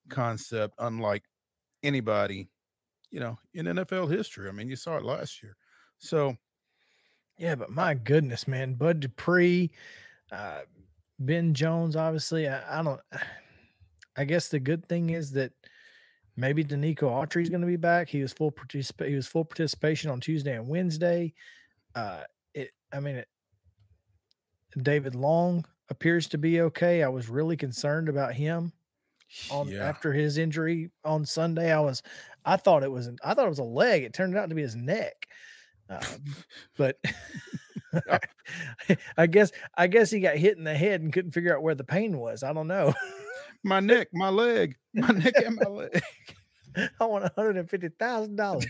concept, unlike anybody, you know, in NFL history. I mean, you saw it last year. So, yeah, but my goodness, man, Bud Dupree, uh, Ben Jones, obviously, I, I don't. I guess the good thing is that maybe Denico Autry is going to be back. He was full particip- He was full participation on Tuesday and Wednesday. Uh, it. I mean, it, David Long appears to be okay. I was really concerned about him on yeah. after his injury on Sunday. I was, I thought it was, I thought it was a leg. It turned out to be his neck. Uh, but I guess I guess he got hit in the head and couldn't figure out where the pain was. I don't know. my neck, my leg, my neck and my leg. I want hundred and fifty thousand dollars.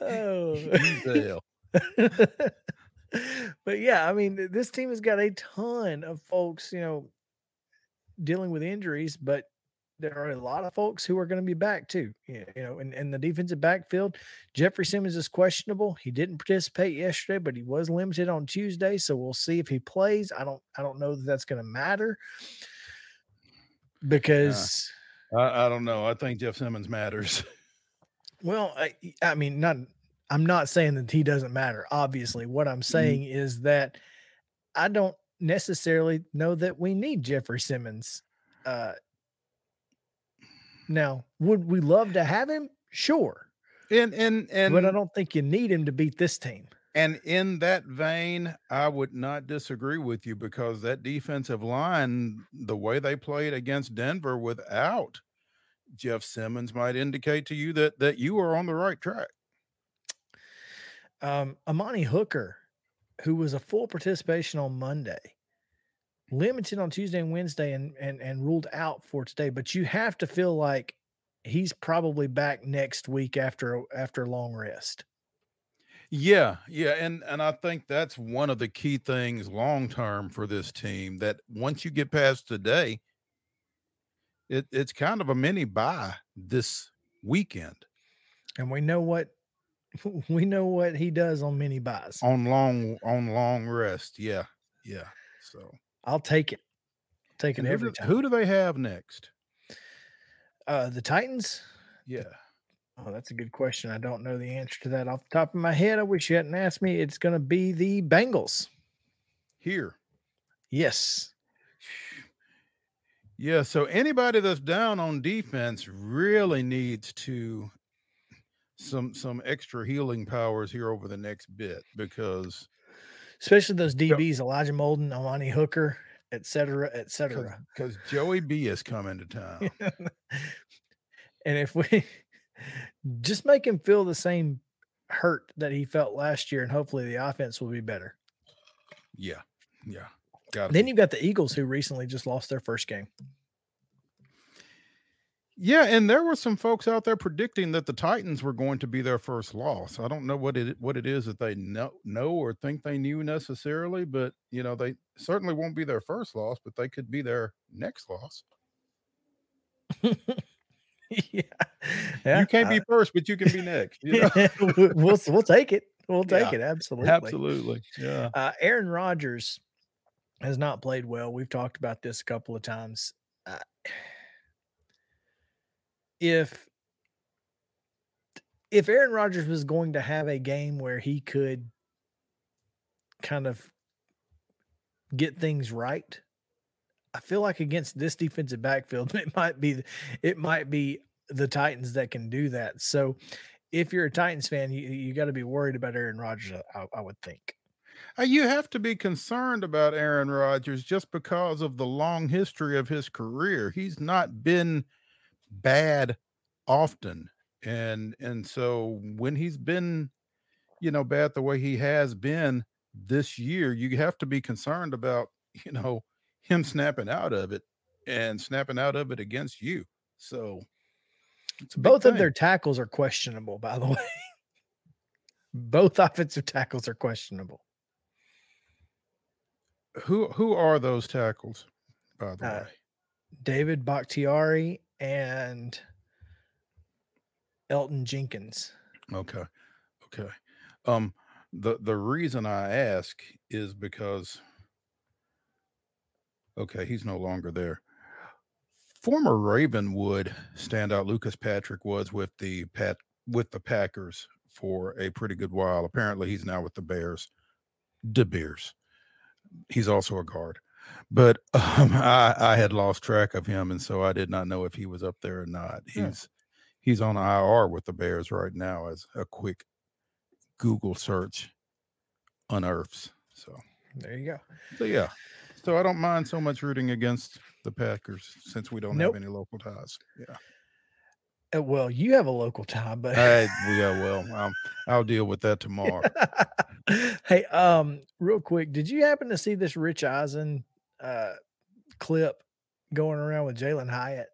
oh. but yeah, I mean, this team has got a ton of folks, you know, dealing with injuries, but there are a lot of folks who are going to be back too. You know, in, in the defensive backfield, Jeffrey Simmons is questionable. He didn't participate yesterday, but he was limited on Tuesday, so we'll see if he plays. I don't I don't know that that's going to matter because uh, I, I don't know. I think Jeff Simmons matters. Well, I, I mean, not I'm not saying that he doesn't matter. Obviously, what I'm mm-hmm. saying mm-hmm. is that I don't necessarily know that we need Jeffrey Simmons uh, now, would we love to have him? Sure. And and and but I don't think you need him to beat this team. And in that vein, I would not disagree with you because that defensive line, the way they played against Denver without Jeff Simmons, might indicate to you that that you are on the right track. Um, Amani Hooker, who was a full participation on Monday, limited on Tuesday and Wednesday and and and ruled out for today. But you have to feel like he's probably back next week after after a long rest. Yeah, yeah, and and I think that's one of the key things long term for this team. That once you get past today, it it's kind of a mini bye this weekend, and we know what we know what he does on mini byes on long on long rest. Yeah, yeah. So I'll take it. Take it every who do, time. Who do they have next? Uh, the Titans. Yeah. Oh, that's a good question. I don't know the answer to that off the top of my head. I wish you hadn't asked me. It's going to be the Bengals. Here. Yes. Yeah. So anybody that's down on defense really needs to some some extra healing powers here over the next bit because especially those DBs, Elijah Molden, Amani Hooker, et cetera, et cetera. Because Joey B is coming to town. and if we just make him feel the same hurt that he felt last year, and hopefully the offense will be better. Yeah. Yeah. Got then you've got the Eagles who recently just lost their first game. Yeah, and there were some folks out there predicting that the Titans were going to be their first loss. I don't know what it what it is that they know know or think they knew necessarily, but you know, they certainly won't be their first loss, but they could be their next loss. yeah. yeah, you can't be first, but you can be next. you know? we'll, we'll we'll take it. We'll take Yeah, it. Absolutely. Absolutely. Yeah. Uh, Aaron Rodgers has not played well. We've talked about this a couple of times. Uh, if if Aaron Rodgers was going to have a game where he could kind of get things right, I feel like against this defensive backfield, it might be it might be the Titans that can do that. So, if you're a Titans fan, you, you got to be worried about Aaron Rodgers. I, I would think. Uh, You have to be concerned about Aaron Rodgers just because of the long history of his career. He's not been bad often. And and so when he's been, you know, bad the way he has been this year, you have to be concerned about, you know, him snapping out of it and snapping out of it against you. So it's a big Both of their tackles are questionable, by the way. Both offensive tackles are questionable. who who are those tackles, by the Uh, way? David Bakhtiari and Elgton Jenkins. Okay. Okay. Um the the reason I ask is because okay, he's no longer there. Former Ravenwood standout Lucas Patrick was with the Pat with the Packers for a pretty good while. Apparently he's now with the Bears. De Beers. He's also a guard. But um, I, I had lost track of him, and so I did not know if he was up there or not. Yeah. He's he's on IR with the Bears right now as a quick Google search unearths. So, There you go. so yeah. So I don't mind so much rooting against the Packers since we don't Nope. have any local ties. Yeah. Uh, well, you have a local tie, but I, yeah. Well, um, I'll deal with that tomorrow. hey, um, real quick, did you happen to see this Rich Eisen uh clip going around with Jalen Hyatt?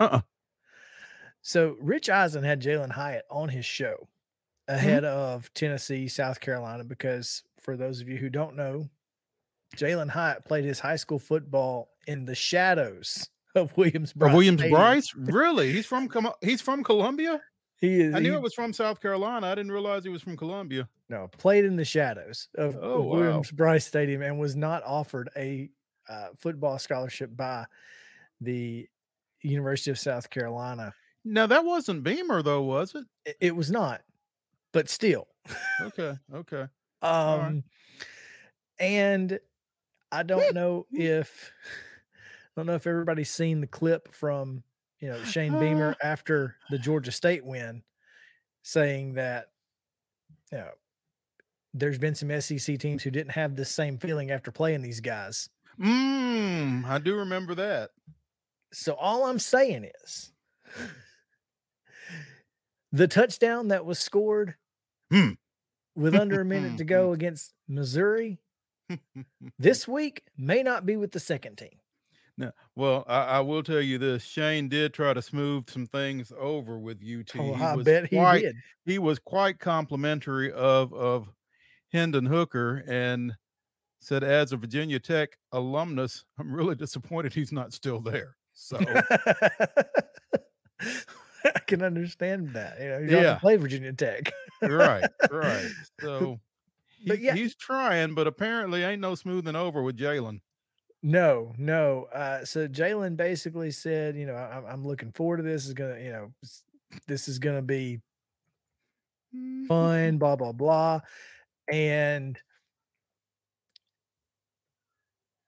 Uh-uh. So Rich Eisen had Jalen Hyatt on his show ahead of Tennessee, South Carolina, because for those of you who don't know, Jalen Hyatt played his high school football in the shadows of Williams-Brice. Williams Stadium. Brice? Really? He's from he's from Columbia? He is I knew he- it was from South Carolina. I didn't realize he was from Columbia. No played in the shadows of, of Oh, wow. Williams-Brice Stadium and was not offered a uh, football scholarship by the University of South Carolina. Now that wasn't Beamer though, was it? It, it was not, but still. Okay, okay. Um, right. and I don't know if I don't know if everybody's seen the clip from you know Shane Beamer after the Georgia State win, saying that you know there's been some SEC teams who didn't have the same feeling after playing these guys. Mm, I do remember that. So all I'm saying is the touchdown that was scored Hmm. with under a minute to go against Missouri this week may not be with the second team. No, well, I, I will tell you this: Shane did try to smooth some things over with UT. Oh, He I was bet he quite- did. He was quite complimentary of of Hendon Hooker and said, as a Virginia Tech alumnus, I'm really disappointed he's not still there. So I can understand that. You know, you Yeah. play Virginia Tech. right, right. So But yeah. he's trying, but apparently ain't no smoothing over with Jalen. No, no. Uh, so Jalen basically said, you know, I'm, I'm looking forward to this. Is gonna, you know, this is gonna be fun. Blah blah blah. And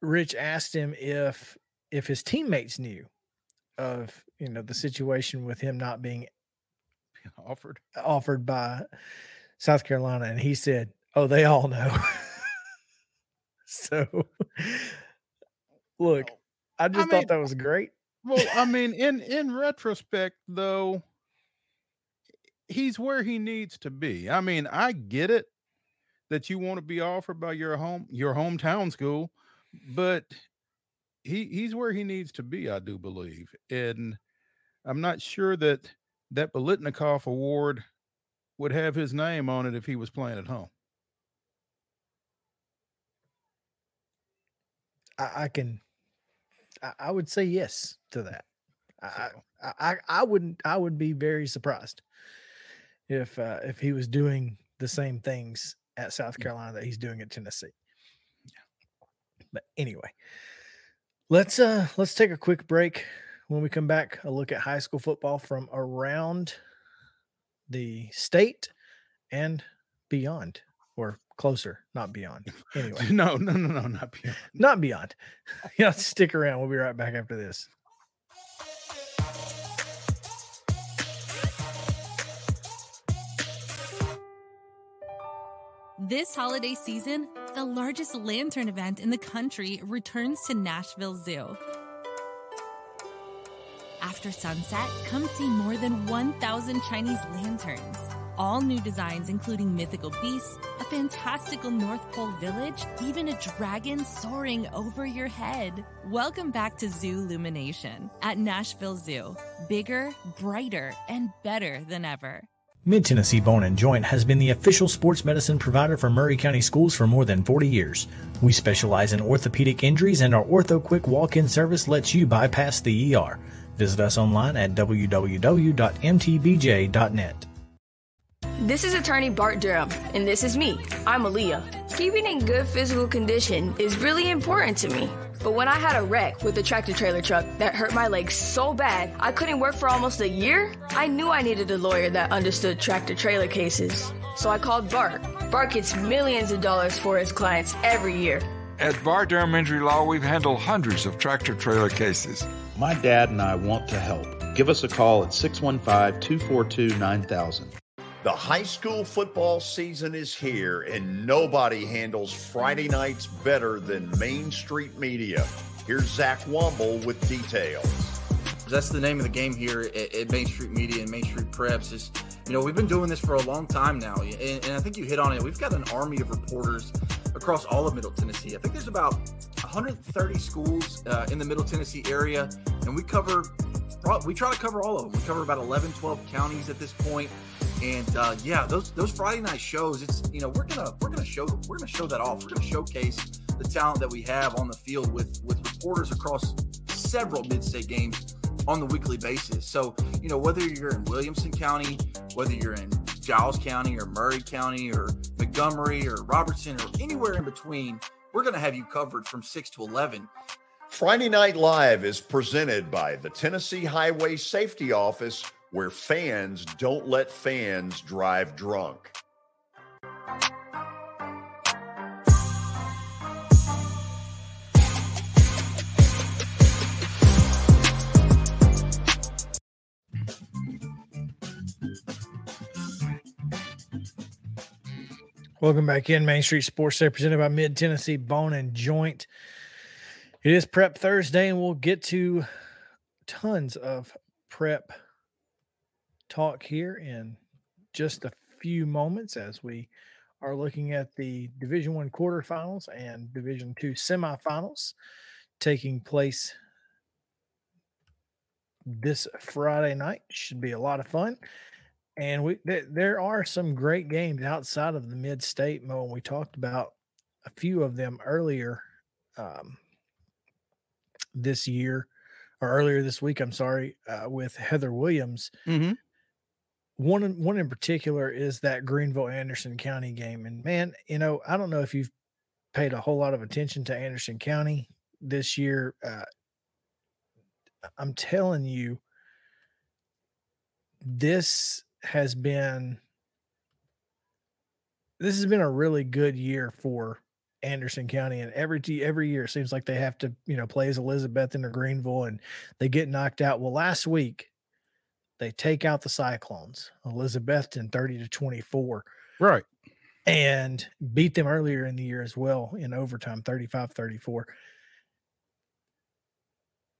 Rich asked him if if his teammates knew of you know the situation with him not being Offered. offered by South Carolina, and he said, "Oh, they all know." so, look, oh, I just mean- thought that was great. Well, I mean, in in retrospect, though, he's where he needs to be. I mean, I get it that you want to be offered by your home your hometown school, but he he's where he needs to be, I do believe. And I'm not sure that that Biletnikoff award would have his name on it if he was playing at home. I, I can, I, I, would say yes to that. I, I, I wouldn't, I would be very surprised if, uh, if he was doing the same things at South Carolina that he's doing at Tennessee. But anyway, let's, uh, let's take a quick break. When we come back, a look at high school football from around the state and beyond, or closer, not beyond. Anyway, no, no, no, no, not beyond. Not beyond. yeah, stick around. We'll be right back after this. This holiday season, the largest lantern event in the country returns to Nashville Zoo. After sunset, come see more than 1,000 Chinese lanterns. All new designs, including mythical beasts, a fantastical North Pole village, even a dragon soaring over your head. Welcome back to Zoo Illumination at Nashville Zoo. Bigger, brighter, and better than ever. Mid Tennessee Bone and Joint has been the official sports medicine provider for Maury County Schools for more than 40 years. We specialize in orthopedic injuries, and our Ortho Quick walk in service lets you bypass the ER. Visit us online at www.mtbj.net. This is attorney Bart Durham, and this is me. I'm Aaliyah. Keeping in good physical condition is really important to me. But when I had a wreck with a tractor trailer truck that hurt my legs so bad I couldn't work for almost a year, I knew I needed a lawyer that understood tractor trailer cases. So I called Bart. Bart gets millions of dollars for his clients every year. At Bart Durham Injury Law, we've handled hundreds of tractor trailer cases. My dad and I want to help. Give us a call at 615 242 9000. The high school football season is here, and nobody handles Friday nights better than Main Street Media. Here's Zach Womble with details. That's the name of the game here at, at Main Street Media and Main Street Preps. Is you know we've been doing this for a long time now, and, and I think you hit on it. We've got an army of reporters across all of Middle Tennessee. I think there's about 130 schools uh, in the Middle Tennessee area, and we cover we try to cover all of them. We cover about 11, 12 counties at this point. And uh, yeah, those those Friday night shows, it's you know we're gonna we're gonna show we're gonna show that off. We're gonna showcase the talent that we have on the field with with reporters across several mid-state games on the weekly basis. So you know whether you're in Williamson County, whether you're in Giles County or Maury County or Montgomery or Robertson or anywhere in between, we're to have you covered from 6 to 11. Friday Night Live is presented by the Tennessee Highway Safety Office, where fans don't let fans drive drunk. Welcome back in Main Street Sports Today, presented by Mid Tennessee Bone and Joint. It is Prep Thursday, and we'll get to tons of prep talk here in just a few moments as we are looking at the Division One quarterfinals and Division Two semifinals taking place this Friday night. Should be a lot of fun. And we th- there are some great games outside of the mid state, Mo. We talked about a few of them earlier um, this year or earlier this week. I'm sorry, uh, with Heather Williams. Mm-hmm. One one in particular is that Greeneville Anderson County game, and man, you know I don't know if you've paid a whole lot of attention to Anderson County this year. Uh, I'm telling you, this has been this has been a really good year for Anderson County, and every every year it seems like they have to you know play as Elizabethton or Greeneville, and they get knocked out. Well, last week they take out the Cyclones, Elizabethton, thirty to twenty four, right, and beat them earlier in the year as well in overtime 35-34.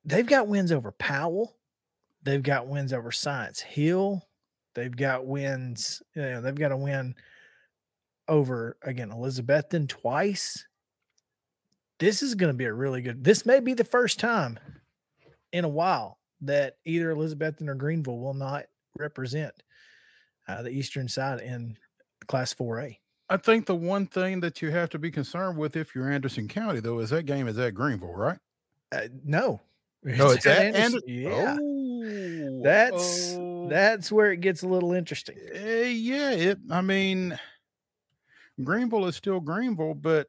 They've got wins over Powell, they've got wins over Science Hill, They've got wins. You know, they've got a win over again Elizabethton twice. this is going to be a really good. This may be the first time in a while that either Elizabethton or Greeneville will not represent uh, the eastern side in Class 4A. I think the one thing that you have to be concerned with if you're Anderson County, though, is that game is at Greeneville, right? Uh, no, No, it's at Anderson- Anderson. Yeah, Oh, that's oh. that's where it gets a little interesting. Eh, yeah, it. I mean, Greeneville is still Greeneville, but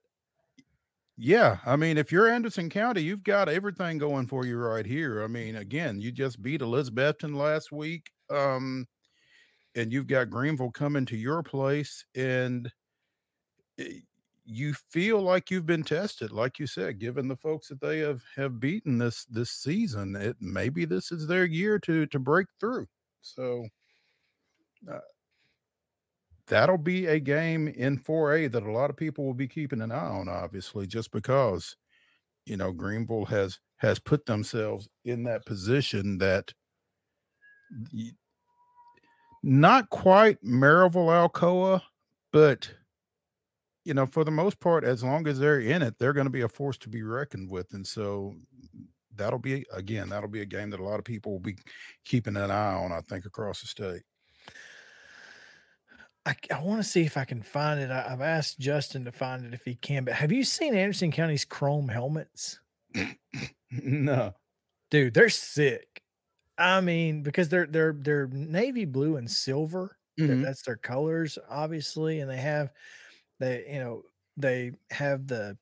yeah, I mean, if you're Anderson County, you've got everything going for you right here. I mean, again, you just beat Elizabethton last week, um, and you've got Greeneville coming to your place, and you feel like you've been tested, like you said, given the folks that they have have beaten this this season. It maybe this is their year to to break through. So. Uh, that'll be a game in 4A that a lot of people will be keeping an eye on, obviously, just because you know Greeneville has has put themselves in that position that not quite Maryville Alcoa, but you know, for the most part, as long as they're in it, they're going to be a force to be reckoned with. And so that'll be again, that'll be a game that a lot of people will be keeping an eye on, I think, across the state. I, I want to see if I can find it. I, I've asked Justin to find it if he can. But have you seen Anderson County's chrome helmets? no. Dude, they're sick. I mean, because they're they're they're navy blue and silver. Mhm. That's their colors, obviously, and they have they you know they have the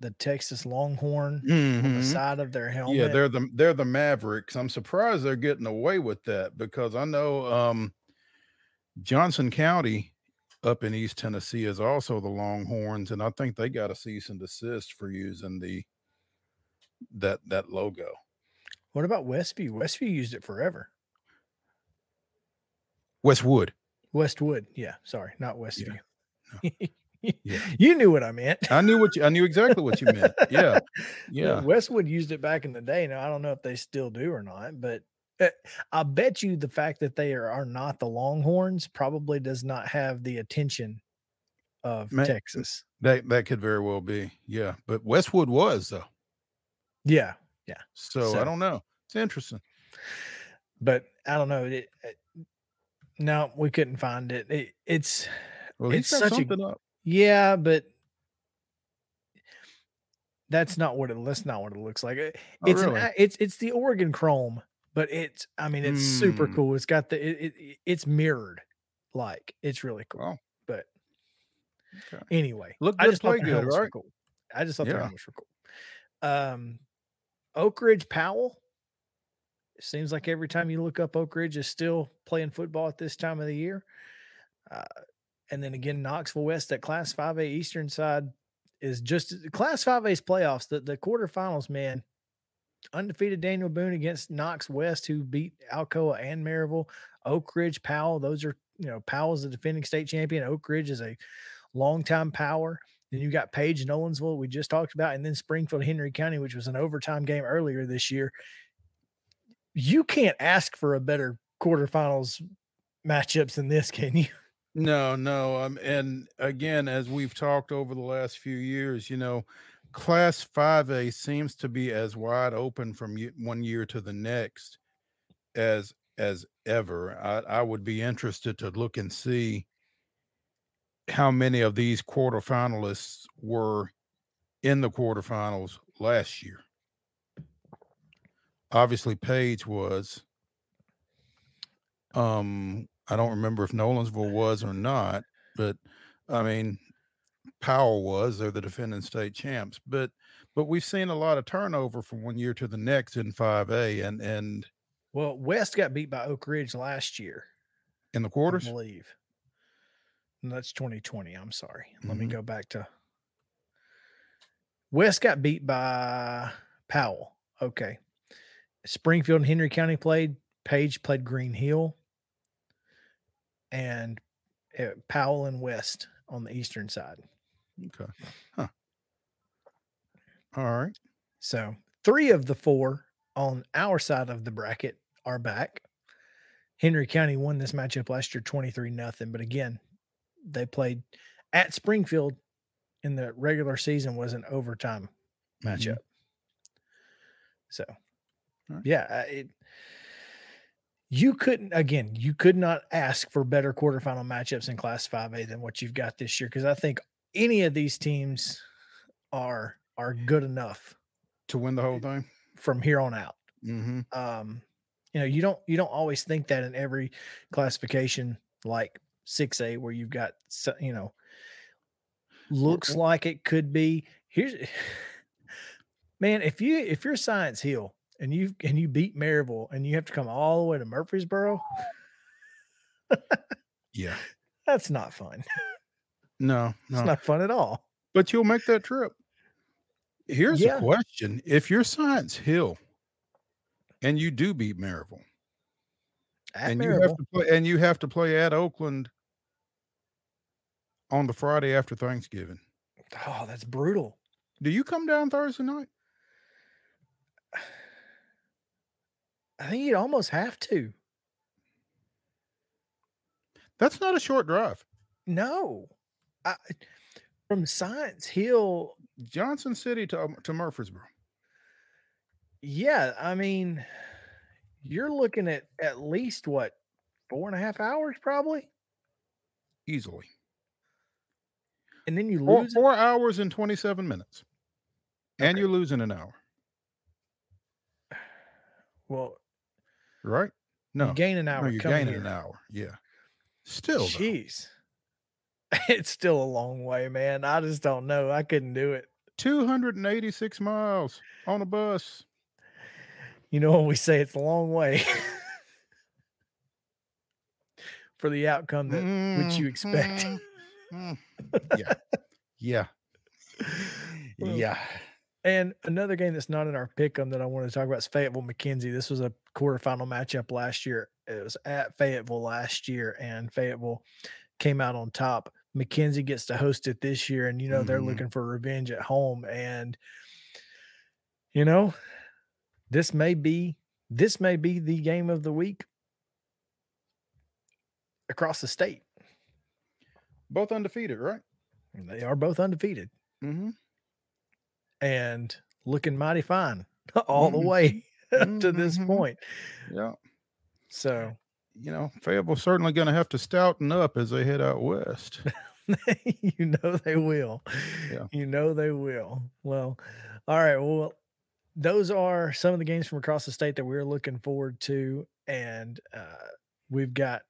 the Texas Longhorn on the Mhm. side of their helmet. Yeah, they're the they're the Mavericks. I'm surprised they're getting away with that because I know um Johnson County up in East Tennessee is also the Longhorns, and I think they got a cease and desist for using the that that logo. What about Westview? Westview used it forever. Westwood. Westwood, yeah. Sorry, not Westview. Yeah. you knew what I meant. I knew what you I knew exactly what you meant. Yeah. Yeah. Westwood used it back in the day. Now I don't know if they still do or not, but Eh, I bet you the fact that they are, are not the Longhorns probably does not have the attention of Ma- Texas. That that could very well be. Yeah. But Westwood was though. Yeah, yeah. So, So- I don't know. It's interesting. But I don't know. It, it- no, we couldn't find it. it it's Well, it's such a up. yeah, but that's not what it. That's not what it looks like. It- Oh, It's an it's it's the Oregon Chrome, but it's I mean it's super Mm. cool. It's got the it, it it's mirrored, like it's really cool. Wow. But Okay. anyway, Look I just thought play their good, right? cool. I just thought Yeah. helmets were cool. Um, Oak Ridge Powell. It seems like every time you look up, Oak Ridge is still playing football at this time of the year. Uh, and then again, Knoxville West, that Class 5A Eastern side is just Class 5A's playoffs. The, the quarterfinals, man, undefeated Daniel Boone against Knox West, who beat Alcoa and Maryville. Oak Ridge, Powell, those are, you know, Powell's the defending state champion. Oak Ridge is a longtime power. Then you got Page, Nolensville, we just talked about, and then Springfield, Henry County, which was an overtime game earlier this year. You can't ask for a better quarterfinals matchups than this, can you? No, no. Um, and again, as we've talked over the last few years, you know, Class 5A seems to be as wide open from one year to the next as as ever. I, I would be interested to look and see how many of these quarterfinalists were in the quarterfinals last year. Obviously, Page was. Um, I don't remember if Nolensville was or not, but I mean, Powell was. They're the defending state champs, but but we've seen a lot of turnover from one year to the next in 5A, and and Well, West got beat by Oak Ridge last year, in the I quarters. believe. No, that's 2020. I'm sorry. Let me Mhm. go back to West got beat by Powell. Okay. Springfield and Henry County played. Page played Green Hill. And uh, Powell and West on the eastern side. Okay. Huh. All right. So three of the four on our side of the bracket are back. Henry County won this matchup last year 23 nothing. But again, they played at Springfield in the regular season was an overtime matchup. So, yeah, uh, it. You couldn't again. You could not ask for better quarterfinal matchups in Class Five A than what you've got this year because I think any of these teams are are good enough to win the whole thing from here on out. Mm-hmm. Um, you know, you don't you don't always think that in every classification like six A where you've got you know looks like it could be here's man if you if you're Science Hill and you and you beat Maryville and you have to come all the way to Murfreesboro, Yeah. that's not fun. No, no. It's not fun at all. But you'll make that trip. Here's Yeah. a question: If you're Science Hill and you do beat Maryville, At and you have to play, and you have to play at Oakland on the Friday after Thanksgiving, Oh, that's brutal. do you come down Thursday night? I think you'd almost have to. That's not a short drive. No. I, from Science Hill, Johnson City to um, to Murfreesboro. yeah, I mean, you're looking at at least what four and a half hours, probably, Easily. and then you Four, lose. it? four hours and 27 minutes. And you're losing an hour, Well, right? No. you gain an hour. No, you're gaining here. an hour. Yeah. Still, though. It's still a long way, man. I just don't know. I couldn't do it. 286 miles on a bus. You know when we say it's a long way for the outcome that which you expect. Mm, yeah. Yeah. Well, Yeah. And another game that's not in our pick'em that I want to talk about is Fayetteville McKenzie. This was a quarterfinal matchup last year. It was at Fayetteville last year, and Fayetteville came out on top. McKenzie gets to host it this year, and you know they're Mhm. looking for revenge at home. And you know, this may be this may be the game of the week across the state. Both undefeated, right? They are both undefeated Mm-hmm. and looking mighty fine all the Mhm. way up to this Mhm. point. Yeah. So You know, Fayetteville's certainly going to have to stouten up as they head out west. you know they will. Yeah. You know they will. Well, all right. Well, those are some of the games from across the state that we're looking forward to. And uh, we've got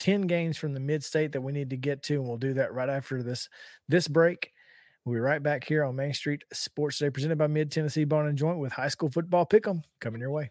10 games from the mid state that we need to get to, and we'll do that right after this this break. We'll be right back here on Main Street Sports Day, presented by Mid Tennessee Bone and Joint with high school football pick'em coming your way.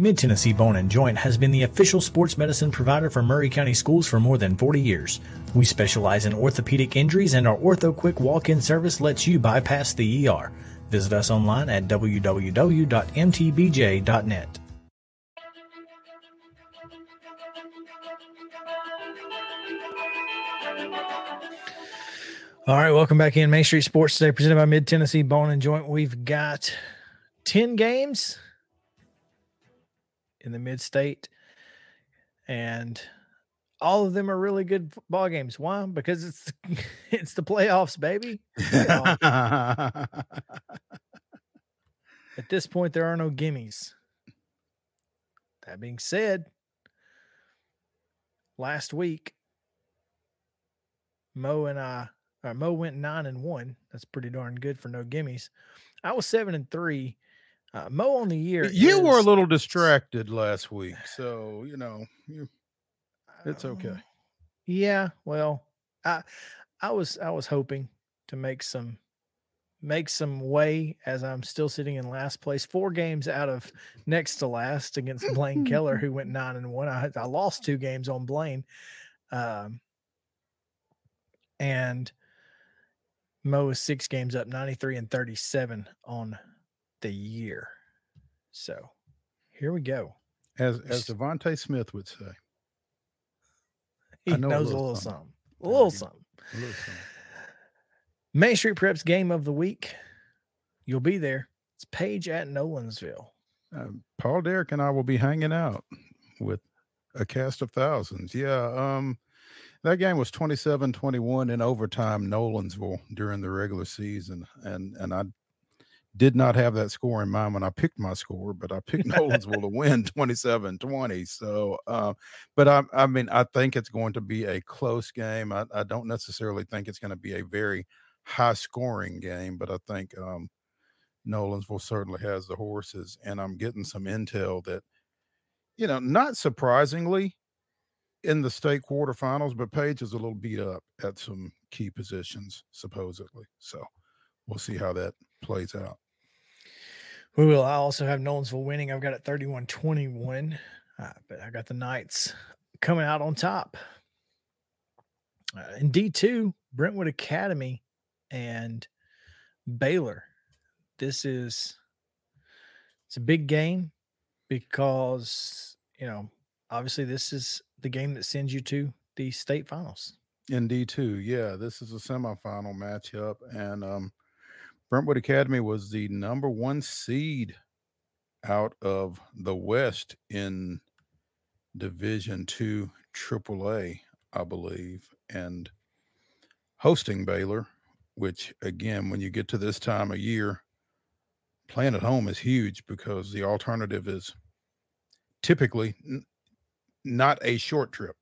Mid Tennessee Bone and Joint has been the official sports medicine provider for Maury County Schools for more than 40 years. We specialize in orthopedic injuries, and our Ortho Quick walk in service lets you bypass the ER. Visit us online at www.mtbj.net. All right, welcome back in Main Street Sports today, presented by Mid Tennessee Bone and Joint. We've got 10 games in the mid state, and all of them are really good ball games. Why? Because it's it's the playoffs, baby. Playoffs. At this point, there are no gimmies. That being said, last week, Mo and I, or Mo went nine and one. That's pretty darn good for no gimmies. I was seven and three. Uh, Mo on the year. You were a little distracted last week, so you know you, it's okay. Um, Yeah, well, I I was I was hoping to make some make some way as I'm still sitting in last place, four games out of next to last against Blaine Keller, who went nine and one. I I lost two games on Blaine, um, and Mo is six games up, 93 and 37 on the year. So here we go. As as DeVonta Smith would say, He I know a knows a little something. A little something. a little something. Main Street Preps game of the week. You'll be there. It's Page at Nolensville. Um, Paul Derrick and I will be hanging out with a cast of thousands. Yeah. Um, that game was 27 21 in overtime, Nolensville during the regular season. And, and I did not have that score in mind when I picked my score, but I picked Nolensville to win 27 20. So, uh, but I, I mean, I think it's going to be a close game. I, I don't necessarily think it's going to be a very high scoring game, but I think, um, Nolensville certainly has the horses, and I'm getting some intel that, you know, not surprisingly, in the state quarterfinals, but Page is a little beat up at some key positions, supposedly. So we'll see how that plays out. We will. I also have Nolensville winning. I've got it 31 21, uh, but I got the Knights coming out on top. Uh, in D2, Brentwood Academy and Baylor. This is it's a big game because, you know, obviously this is the game that sends you to the state finals. In D2, yeah, this is a semifinal matchup, and um, Brentwood Academy was the number one seed out of the West in Division Two AAA, I believe, and hosting Baylor, which again, when you get to this time of year, playing at home is huge because the alternative is typically n- not a short trip.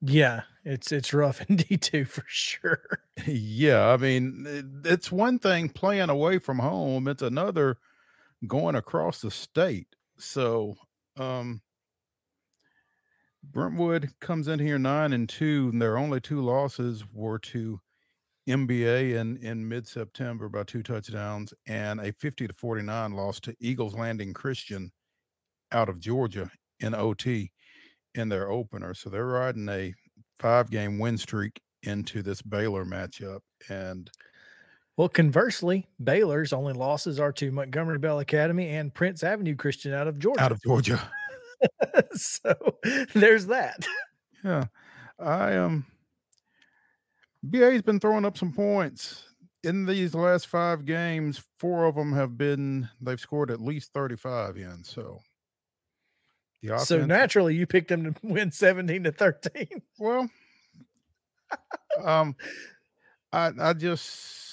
Yeah, it's it's rough in D2 for sure. yeah, I mean, it's one thing playing away from home, it's another going across the state. So, um Brentwood comes in here 9 and 2 and their only two losses were to MBA in in mid-September by two touchdowns and a 50 to 49 loss to Eagles Landing Christian out of Georgia in OT in their opener. So they're riding a five game win streak into this Baylor matchup. And Well, conversely, Baylor's only losses are to Montgomery Bell Academy and Prince Avenue Christian out of Georgia. out of Georgia. so there's that. Yeah. I um BA's been throwing up some points. In these last five games, four of them have been they've scored at least 35 in. So the offense, So naturally, you picked them to win 17 to 13. well, um I I just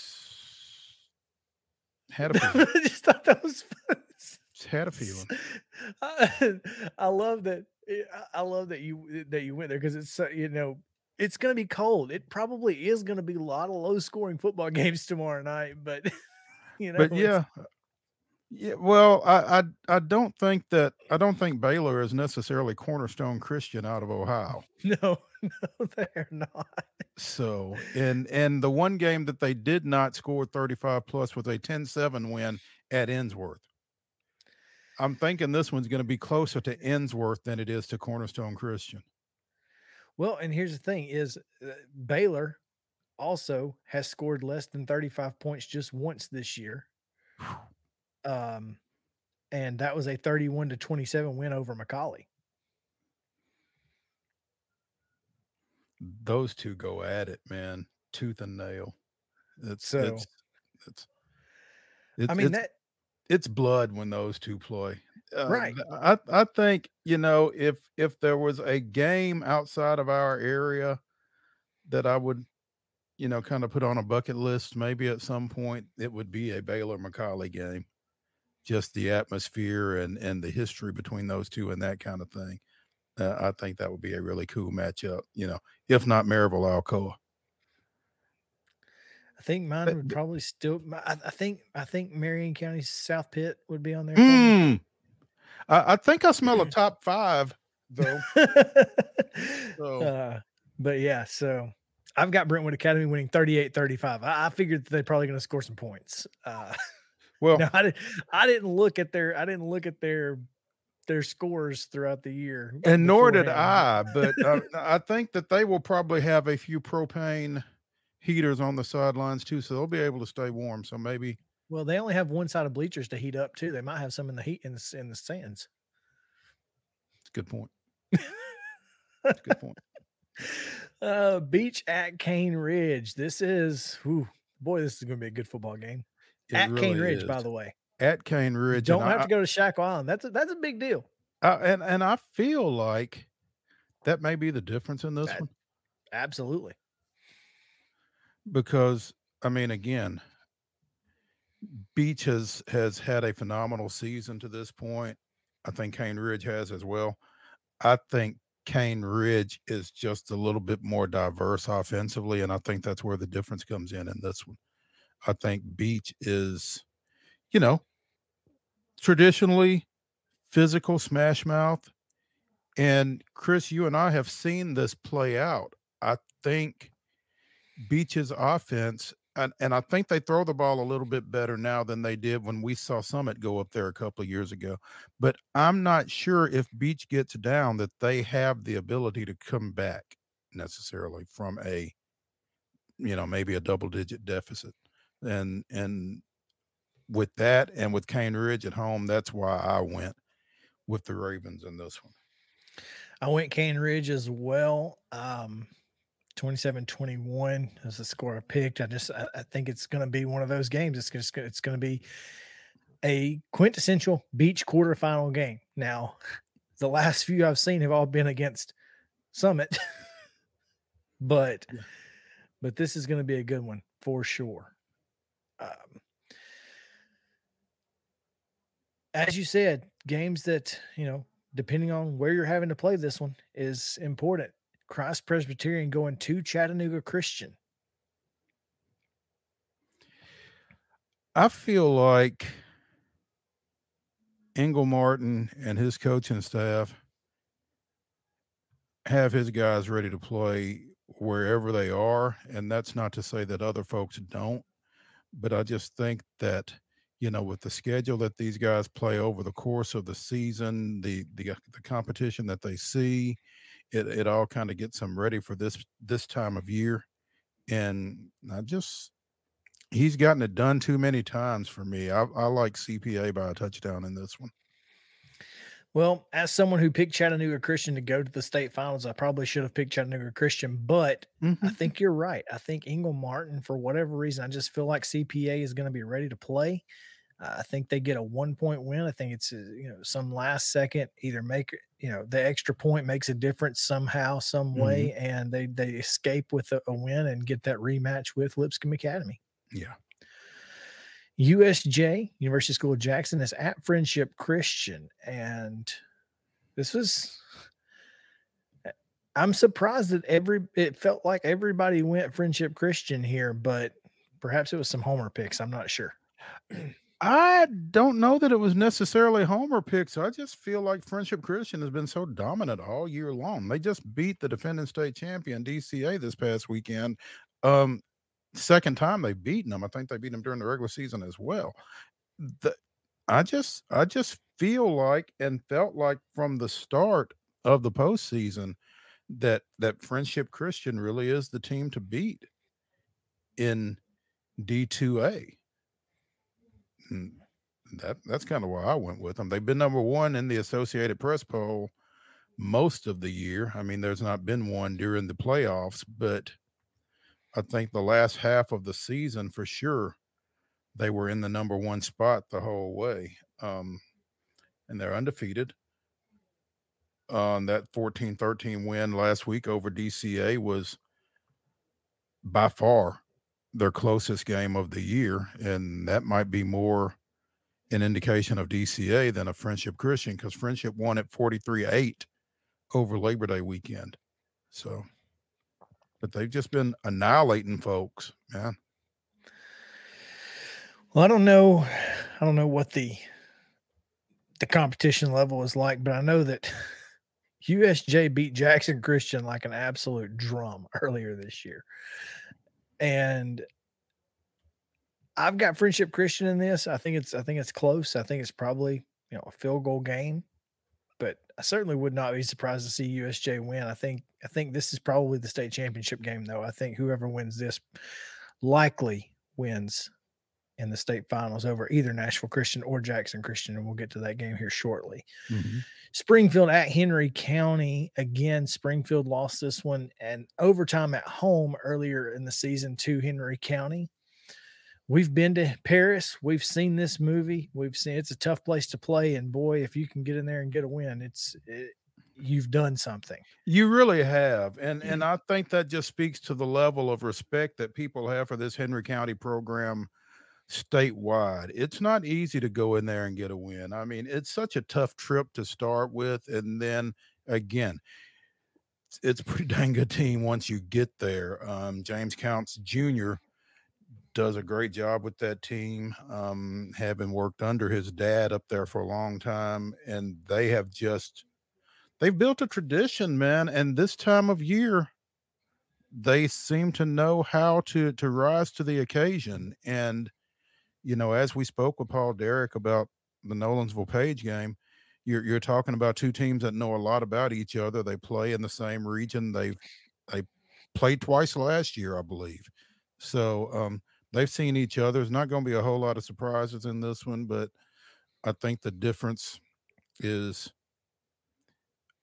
had a feeling. I just thought that was fun. Just had a feeling. I, I love that. I- I love that you that you went there because it's so- you know it's going to be cold. It probably is going to be a lot of low scoring football games tomorrow night, but you know, but yeah, Yeah, well, I, I I don't think that I don't think Baylor is necessarily Cornerstone Christian out of Ohio. No, no, they're not. So, and and the one game that they did not score 35 plus was a 10-7 win at Ensworth. I'm thinking this one's going to be closer to Ensworth than it is to Cornerstone Christian. Well, and here's the thing: is uh, Baylor also has scored less than 35 points just once this year. Um, and that was a 31 to 27 win over McCallie. Those two go at it, man, tooth and nail. It's So- it's it's. it's I mean, it's, that- it's blood when those two play. Uh, Right. I I think you know if if there was a game outside of our area that I would, you know, kind of put on a bucket list, maybe at some point it would be a Baylor McCallie game. Just the atmosphere and and the history between those two and that kind of thing. Uh, I think that would be a really cool matchup. You know, if not Maryville Alcoa. I think mine would probably still. I, I think I think Marion County South Pitt would be on there. Mm. I, I think I smell a top five though. So- Uh, but yeah, so I've got Brentwood Academy winning 38-35. I, I figured they're probably going to score some points. Uh, well, no, I didn't. I didn't look at their. I didn't look at their their scores throughout the year. and nor did. I. But uh, I think that they will probably have a few propane heaters on the sidelines too, so they'll be able to stay warm. So maybe Well, they only have one side of bleachers to heat up too. They might have some in the heat in the, in the stands. it's a good point. That's a good point. Uh, Beech at Cane Ridge. This is, whew, boy, this is going to be a good football game. It at Cane really Ridge, by the way. At Cane Ridge, Don't have I- to go to Shackle Island. That's a, that's a big deal. I- and and I feel like that may be the difference in this one Absolutely. because I mean, again, Beech has has had a phenomenal season to this point. I think Cane Ridge has as well. I think Cane Ridge is just a little bit more diverse offensively, and I think that's where the difference comes in in this one. I think Beech is, you know, traditionally physical smash mouth. And Chris, you and I have seen this play out. I think Beech's offense, and, and I think they throw the ball a little bit better now than they did when we saw Summit go up there a couple of years ago. But I'm not sure if Beech gets down that they have the ability to come back necessarily from a, you know, maybe a double digit deficit. And and with that and with Cane Ridge at home, that's why I went with the Ravens in this one. I went Cane Ridge as well. Um, 27 21 is the score I picked. I just, I, I think it's going to be one of those games. It's just, it's going to be a quintessential Beech quarterfinal game. Now, the last few I've seen have all been against Summit, but, but this is going to be a good one for sure. As you said, games that, you know, depending on where you're having to play this one is important. Christ Presbyterian going to Chattanooga Christian. I feel like Ingle Martin and his coaching staff have his guys ready to play wherever they are. And that's not to say that other folks don't, but I just think that, you know, with the schedule that these guys play over the course of the season, the the, uh, the competition that they see, it, it all kind of gets them ready for this this time of year. And I just he's gotten it done too many times for me. I, I like CPA by a touchdown in this one. Well, as someone who picked Chattanooga Christian to go to the state finals, I probably should have picked Chattanooga Christian, but I think you're right. I think Ingle Martin, for whatever reason, I just feel like CPA is going to be ready to play. Uh, I think they get a one point win. I think it's uh, you know some last second either make you know the extra point makes a difference somehow, some way, and they they escape with a, a win and get that rematch with Lipscomb Academy. Yeah. USJ, University School of Jackson, is at Friendship Christian. And this was, I'm surprised that every, it felt like everybody went Friendship Christian here, but perhaps it was some homer picks. I'm not sure. I don't know that it was necessarily homer picks. I just feel like Friendship Christian has been so dominant all year long. They just beat the defending state champion DCA this past weekend. Um, second time they've beaten them. I think they beat them during the regular season as well. The, I just I just feel like and felt like from the start of the postseason that that Friendship Christian really is the team to beat in D2A. Hmm, that that's kind of why I went with them. They've been number one in the Associated Press poll most of the year. I mean, there's not been one during the playoffs, but I think the last half of the season for sure they were in the number one spot the whole way. Um, and they're undefeated. On that 14 13 win last week over DCA was by far their closest game of the year. And that might be more an indication of DCA than a Friendship Christian because Friendship won at 43 8 over Labor Day weekend. So, but they've just been annihilating folks, man. Well, I don't know. I don't know what the the competition level is like, but I know that USJ beat Jackson Christian like an absolute drum earlier this year. And I've got Friendship Christian in this. I think it's I think it's close. I think it's probably, you know, a field goal game. But I certainly would not be surprised to see USJ win. I think I think this is probably the state championship game though. I think whoever wins this likely wins in the state finals over either Nashville Christian or Jackson Christian, and we'll get to that game here shortly. Mm-hmm. Springfield at Henry County. Again, Springfield lost this one and overtime at home earlier in the season to Henry County. We've been to Paris. We've seen this movie. We've seen it's a tough place to play, and boy, if you can get in there and get a win, it's it, you've done something. You really have, and and I think that just speaks to the level of respect that people have for this Henry County program statewide. It's not easy to go in there and get a win. I mean, it's such a tough trip to start with. And then again, it's a pretty dang good team once you get there. Um, James Counts Jr. does a great job with that team, um, having worked under his dad up there for a long time. And they have just, they've built a tradition, man. And this time of year, they seem to know how to to rise to the occasion and you know, as we spoke with Paul Derrick about the Nolensville Page game, you're you're talking about two teams that know a lot about each other. They play in the same region. They've they played twice last year, I believe. So um, they've seen each other. There's not going to be a whole lot of surprises in this one, but I think the difference is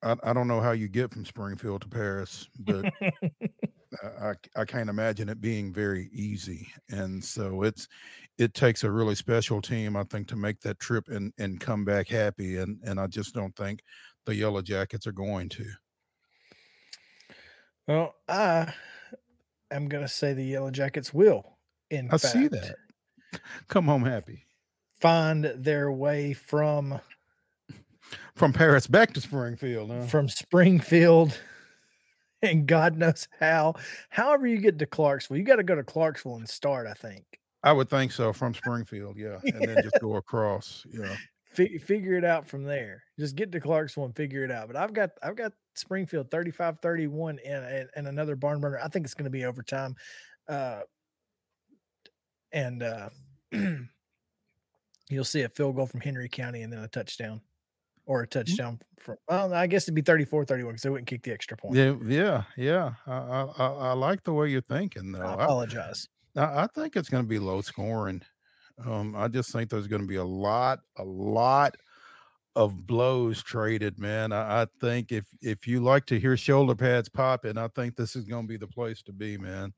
I, I don't know how you get from Springfield to Paris, but I, I can't imagine it being very easy. And so it's it takes a really special team, I think, to make that trip and and come back happy. And and I just don't think the Yellow Jackets are going to. Well, I am gonna say the Yellow Jackets will. In I fact, see that. Come home happy. Find their way from from Paris back to Springfield. Huh? From Springfield and God knows how. However, you get to Clarksville, you got to go to Clarksville and start. I think. I would think so from Springfield, yeah, and then just go across, yeah. F- figure it out from there. Just get to Clarksville and figure it out. But I've got I've got Springfield 35-31 and, and, another barn burner. I think it's going to be overtime. Uh, and uh, you'll see a field goal from Henry County and then a touchdown or a Mm-hmm. touchdown from well, I guess it'd be 34 31 because they wouldn't kick the extra point. Yeah, yeah, yeah. I, I, I I like the way you're thinking, though. I apologize. I, I think it's going to be low scoring. Um, I just think there's going to be a lot, a lot of blows traded, man. I, I think if if you like to hear shoulder pads popping, I think this is going to be the place to be, man.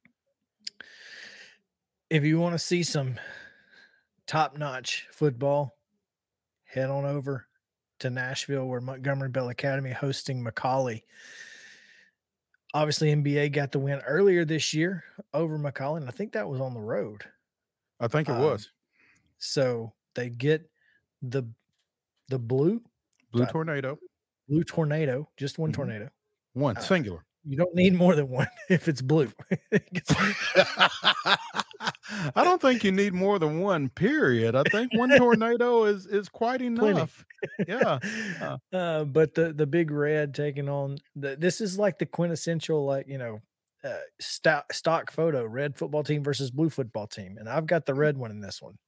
If you want to see some top notch football, head on over to Nashville where Montgomery Bell Academy hosting McCallie. Obviously, MBA got the win earlier this year over McCallie, and I think that was on the road. I think it Um, was So they get the the blue blue uh, tornado, blue tornado, just one Mhm. tornado. one uh, singular. You don't need more than one if it's blue. I don't think you need more than one. Period. I think one tornado is is quite enough. Yeah. Uh, Uh, but the the big red taking on the this is like the quintessential like you know uh, stock stock photo red football team versus blue football team, and I've got the red one in this one.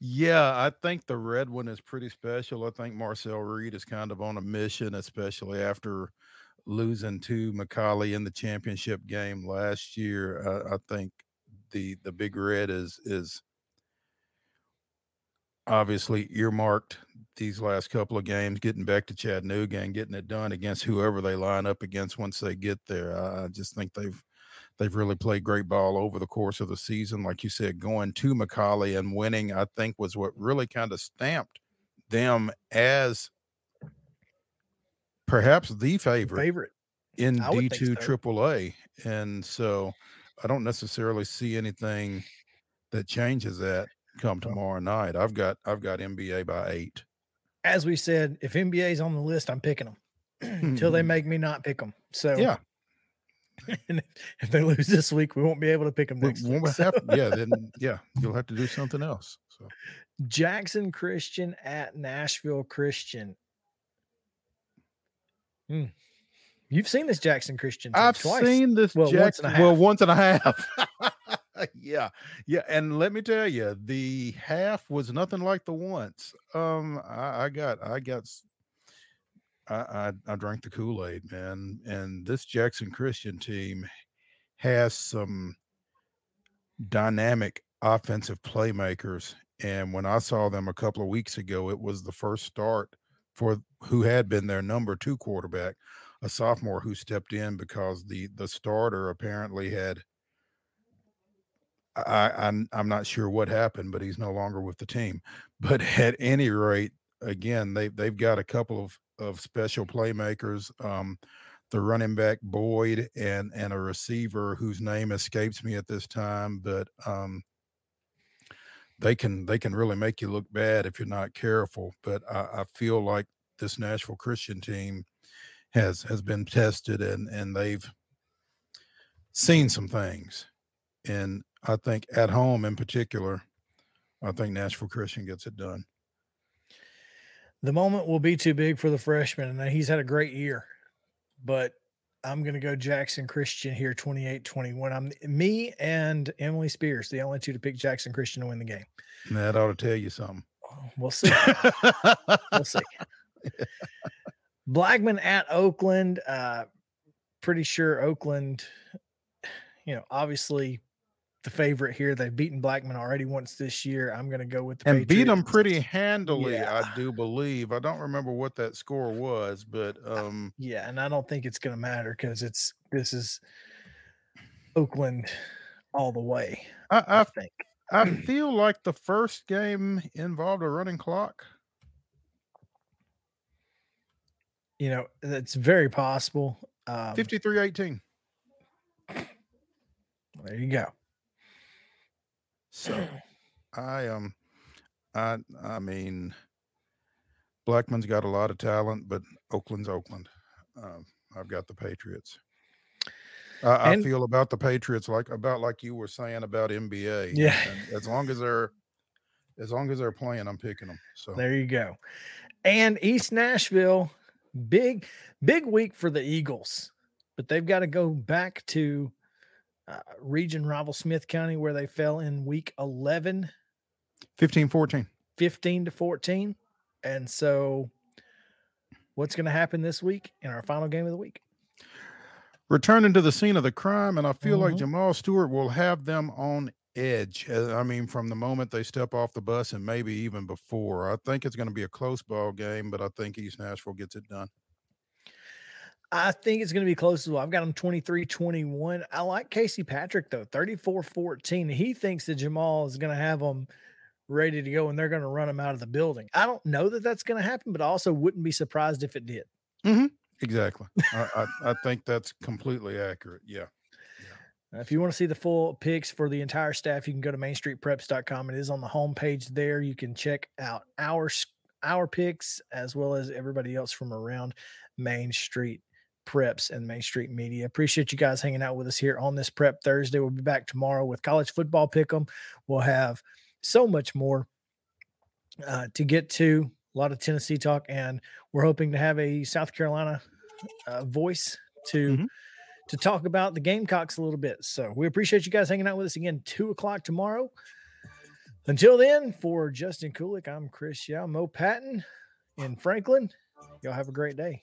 Yeah, I think the red one is pretty special. I think Marcel Reed is kind of on a mission, especially after losing to McCallie in the championship game last year. I, I think the the big red is is obviously earmarked these last couple of games, getting back to Chattanooga and getting it done against whoever they line up against once they get there. I, just think they've they've really played great ball over the course of the season. Like you said, going to McCallie and winning, I think, was what really kind of stamped them as perhaps the favorite, Favorite. in D two so. Triple A. And so I don't necessarily see anything that changes that come tomorrow night. I've got I've got MBA by eight. As we said, if MBA's on the list, I'm picking them until they make me not pick them. So Yeah. and if, they lose this week, we won't be able to pick them next week. have- So- yeah, then yeah, you'll have to do something else. So Jackson Christian at Nashville Christian. Hmm. You've seen this Jackson Christian. team I've twice. seen this well, once and a Jackson- half. well once and a half. yeah, yeah, and let me tell you, the half was nothing like the once. Um, I, got I got, I I, s- I, I, I drank the Kool Aid, man, and this Jackson Christian team has some dynamic offensive playmakers. And when I saw them a couple of weeks ago, it was the first start for who had been their number two quarterback, a sophomore who stepped in because the the starter apparently had I, I'm I'm not sure what happened, but he's no longer with the team. But at any rate, again, they they've got a couple of of special playmakers. Um, the running back Boyd and and a receiver whose name escapes me at this time, but um, they can they can really make you look bad if you're not careful. But I, I feel like this Nashville Christian team has has been tested and and they've seen some things. And I think at home in particular, I think Nashville Christian gets it done. the moment will be too big for the freshman, and he's had a great year. But I'm going to go Jackson Christian here, 28 21. I'm me and Emily Spears, the only two to pick Jackson Christian to win the game. That ought to tell you something. We'll see. we'll see. Blackman at Oakland. Uh, pretty sure Oakland, you know, obviously the favorite here. They've beaten Blackman already once this year. I'm going to go with the and beat them pretty handily, Yeah. I do believe. I don't remember what that score was, but um Yeah, and I don't think it's going to matter because it's this is Oakland all the way. I, I think. I feel like the first game involved a running clock. You know, it's very possible. Um, 53 18. There you go. So I um I I mean Blackman's got a lot of talent, but Oakland's Oakland. Um, I've got the Patriots. I, I feel about the Patriots like about like you were saying about MBA. Yeah. And as long as they're as long as they're playing, I'm picking them. So There you go. And East Nashville, big, big week for the Eagles, but they've got to go back to uh, region rival Smith County where they fell in week 11, 15 14. 15 to 14. And so, what's going to happen this week in our final game of the week? returning to the scene of the crime, and I feel like Mhm. Jamal Stewart will have them on edge. uh, I mean, from the moment they step off the bus, and maybe even before. I think it's going to be a close ball game, but I think East Nashville gets it done. I think it's going to be close as well. I've got them 23 21. I like Casey Patrick, though, 34 14. He thinks that Jamal is going to have them ready to go and they're going to run him out of the building. I don't know that that's going to happen, but I also wouldn't be surprised if it did. Exactly. I, I, I think that's completely accurate. Yeah. Uh, If you want to see the full picks for the entire staff, you can go to mainstreetpreps.com. It is on the homepage there. You can check out our our picks as well as everybody else from around Main Street Preps and Main Street Media. Appreciate you guys hanging out with us here on this Prep Thursday. We'll be back tomorrow with college football pick'em. We'll have so much more uh, to get to. A lot of Tennessee talk, and we're hoping to have a South Carolina uh, voice to Mm-hmm to talk about the Gamecocks a little bit. So we appreciate you guys hanging out with us again, two o'clock tomorrow. Until then, for Justin Kulick, I'm Chris Yow, Mo Patton in Franklin. Y'all have a great day.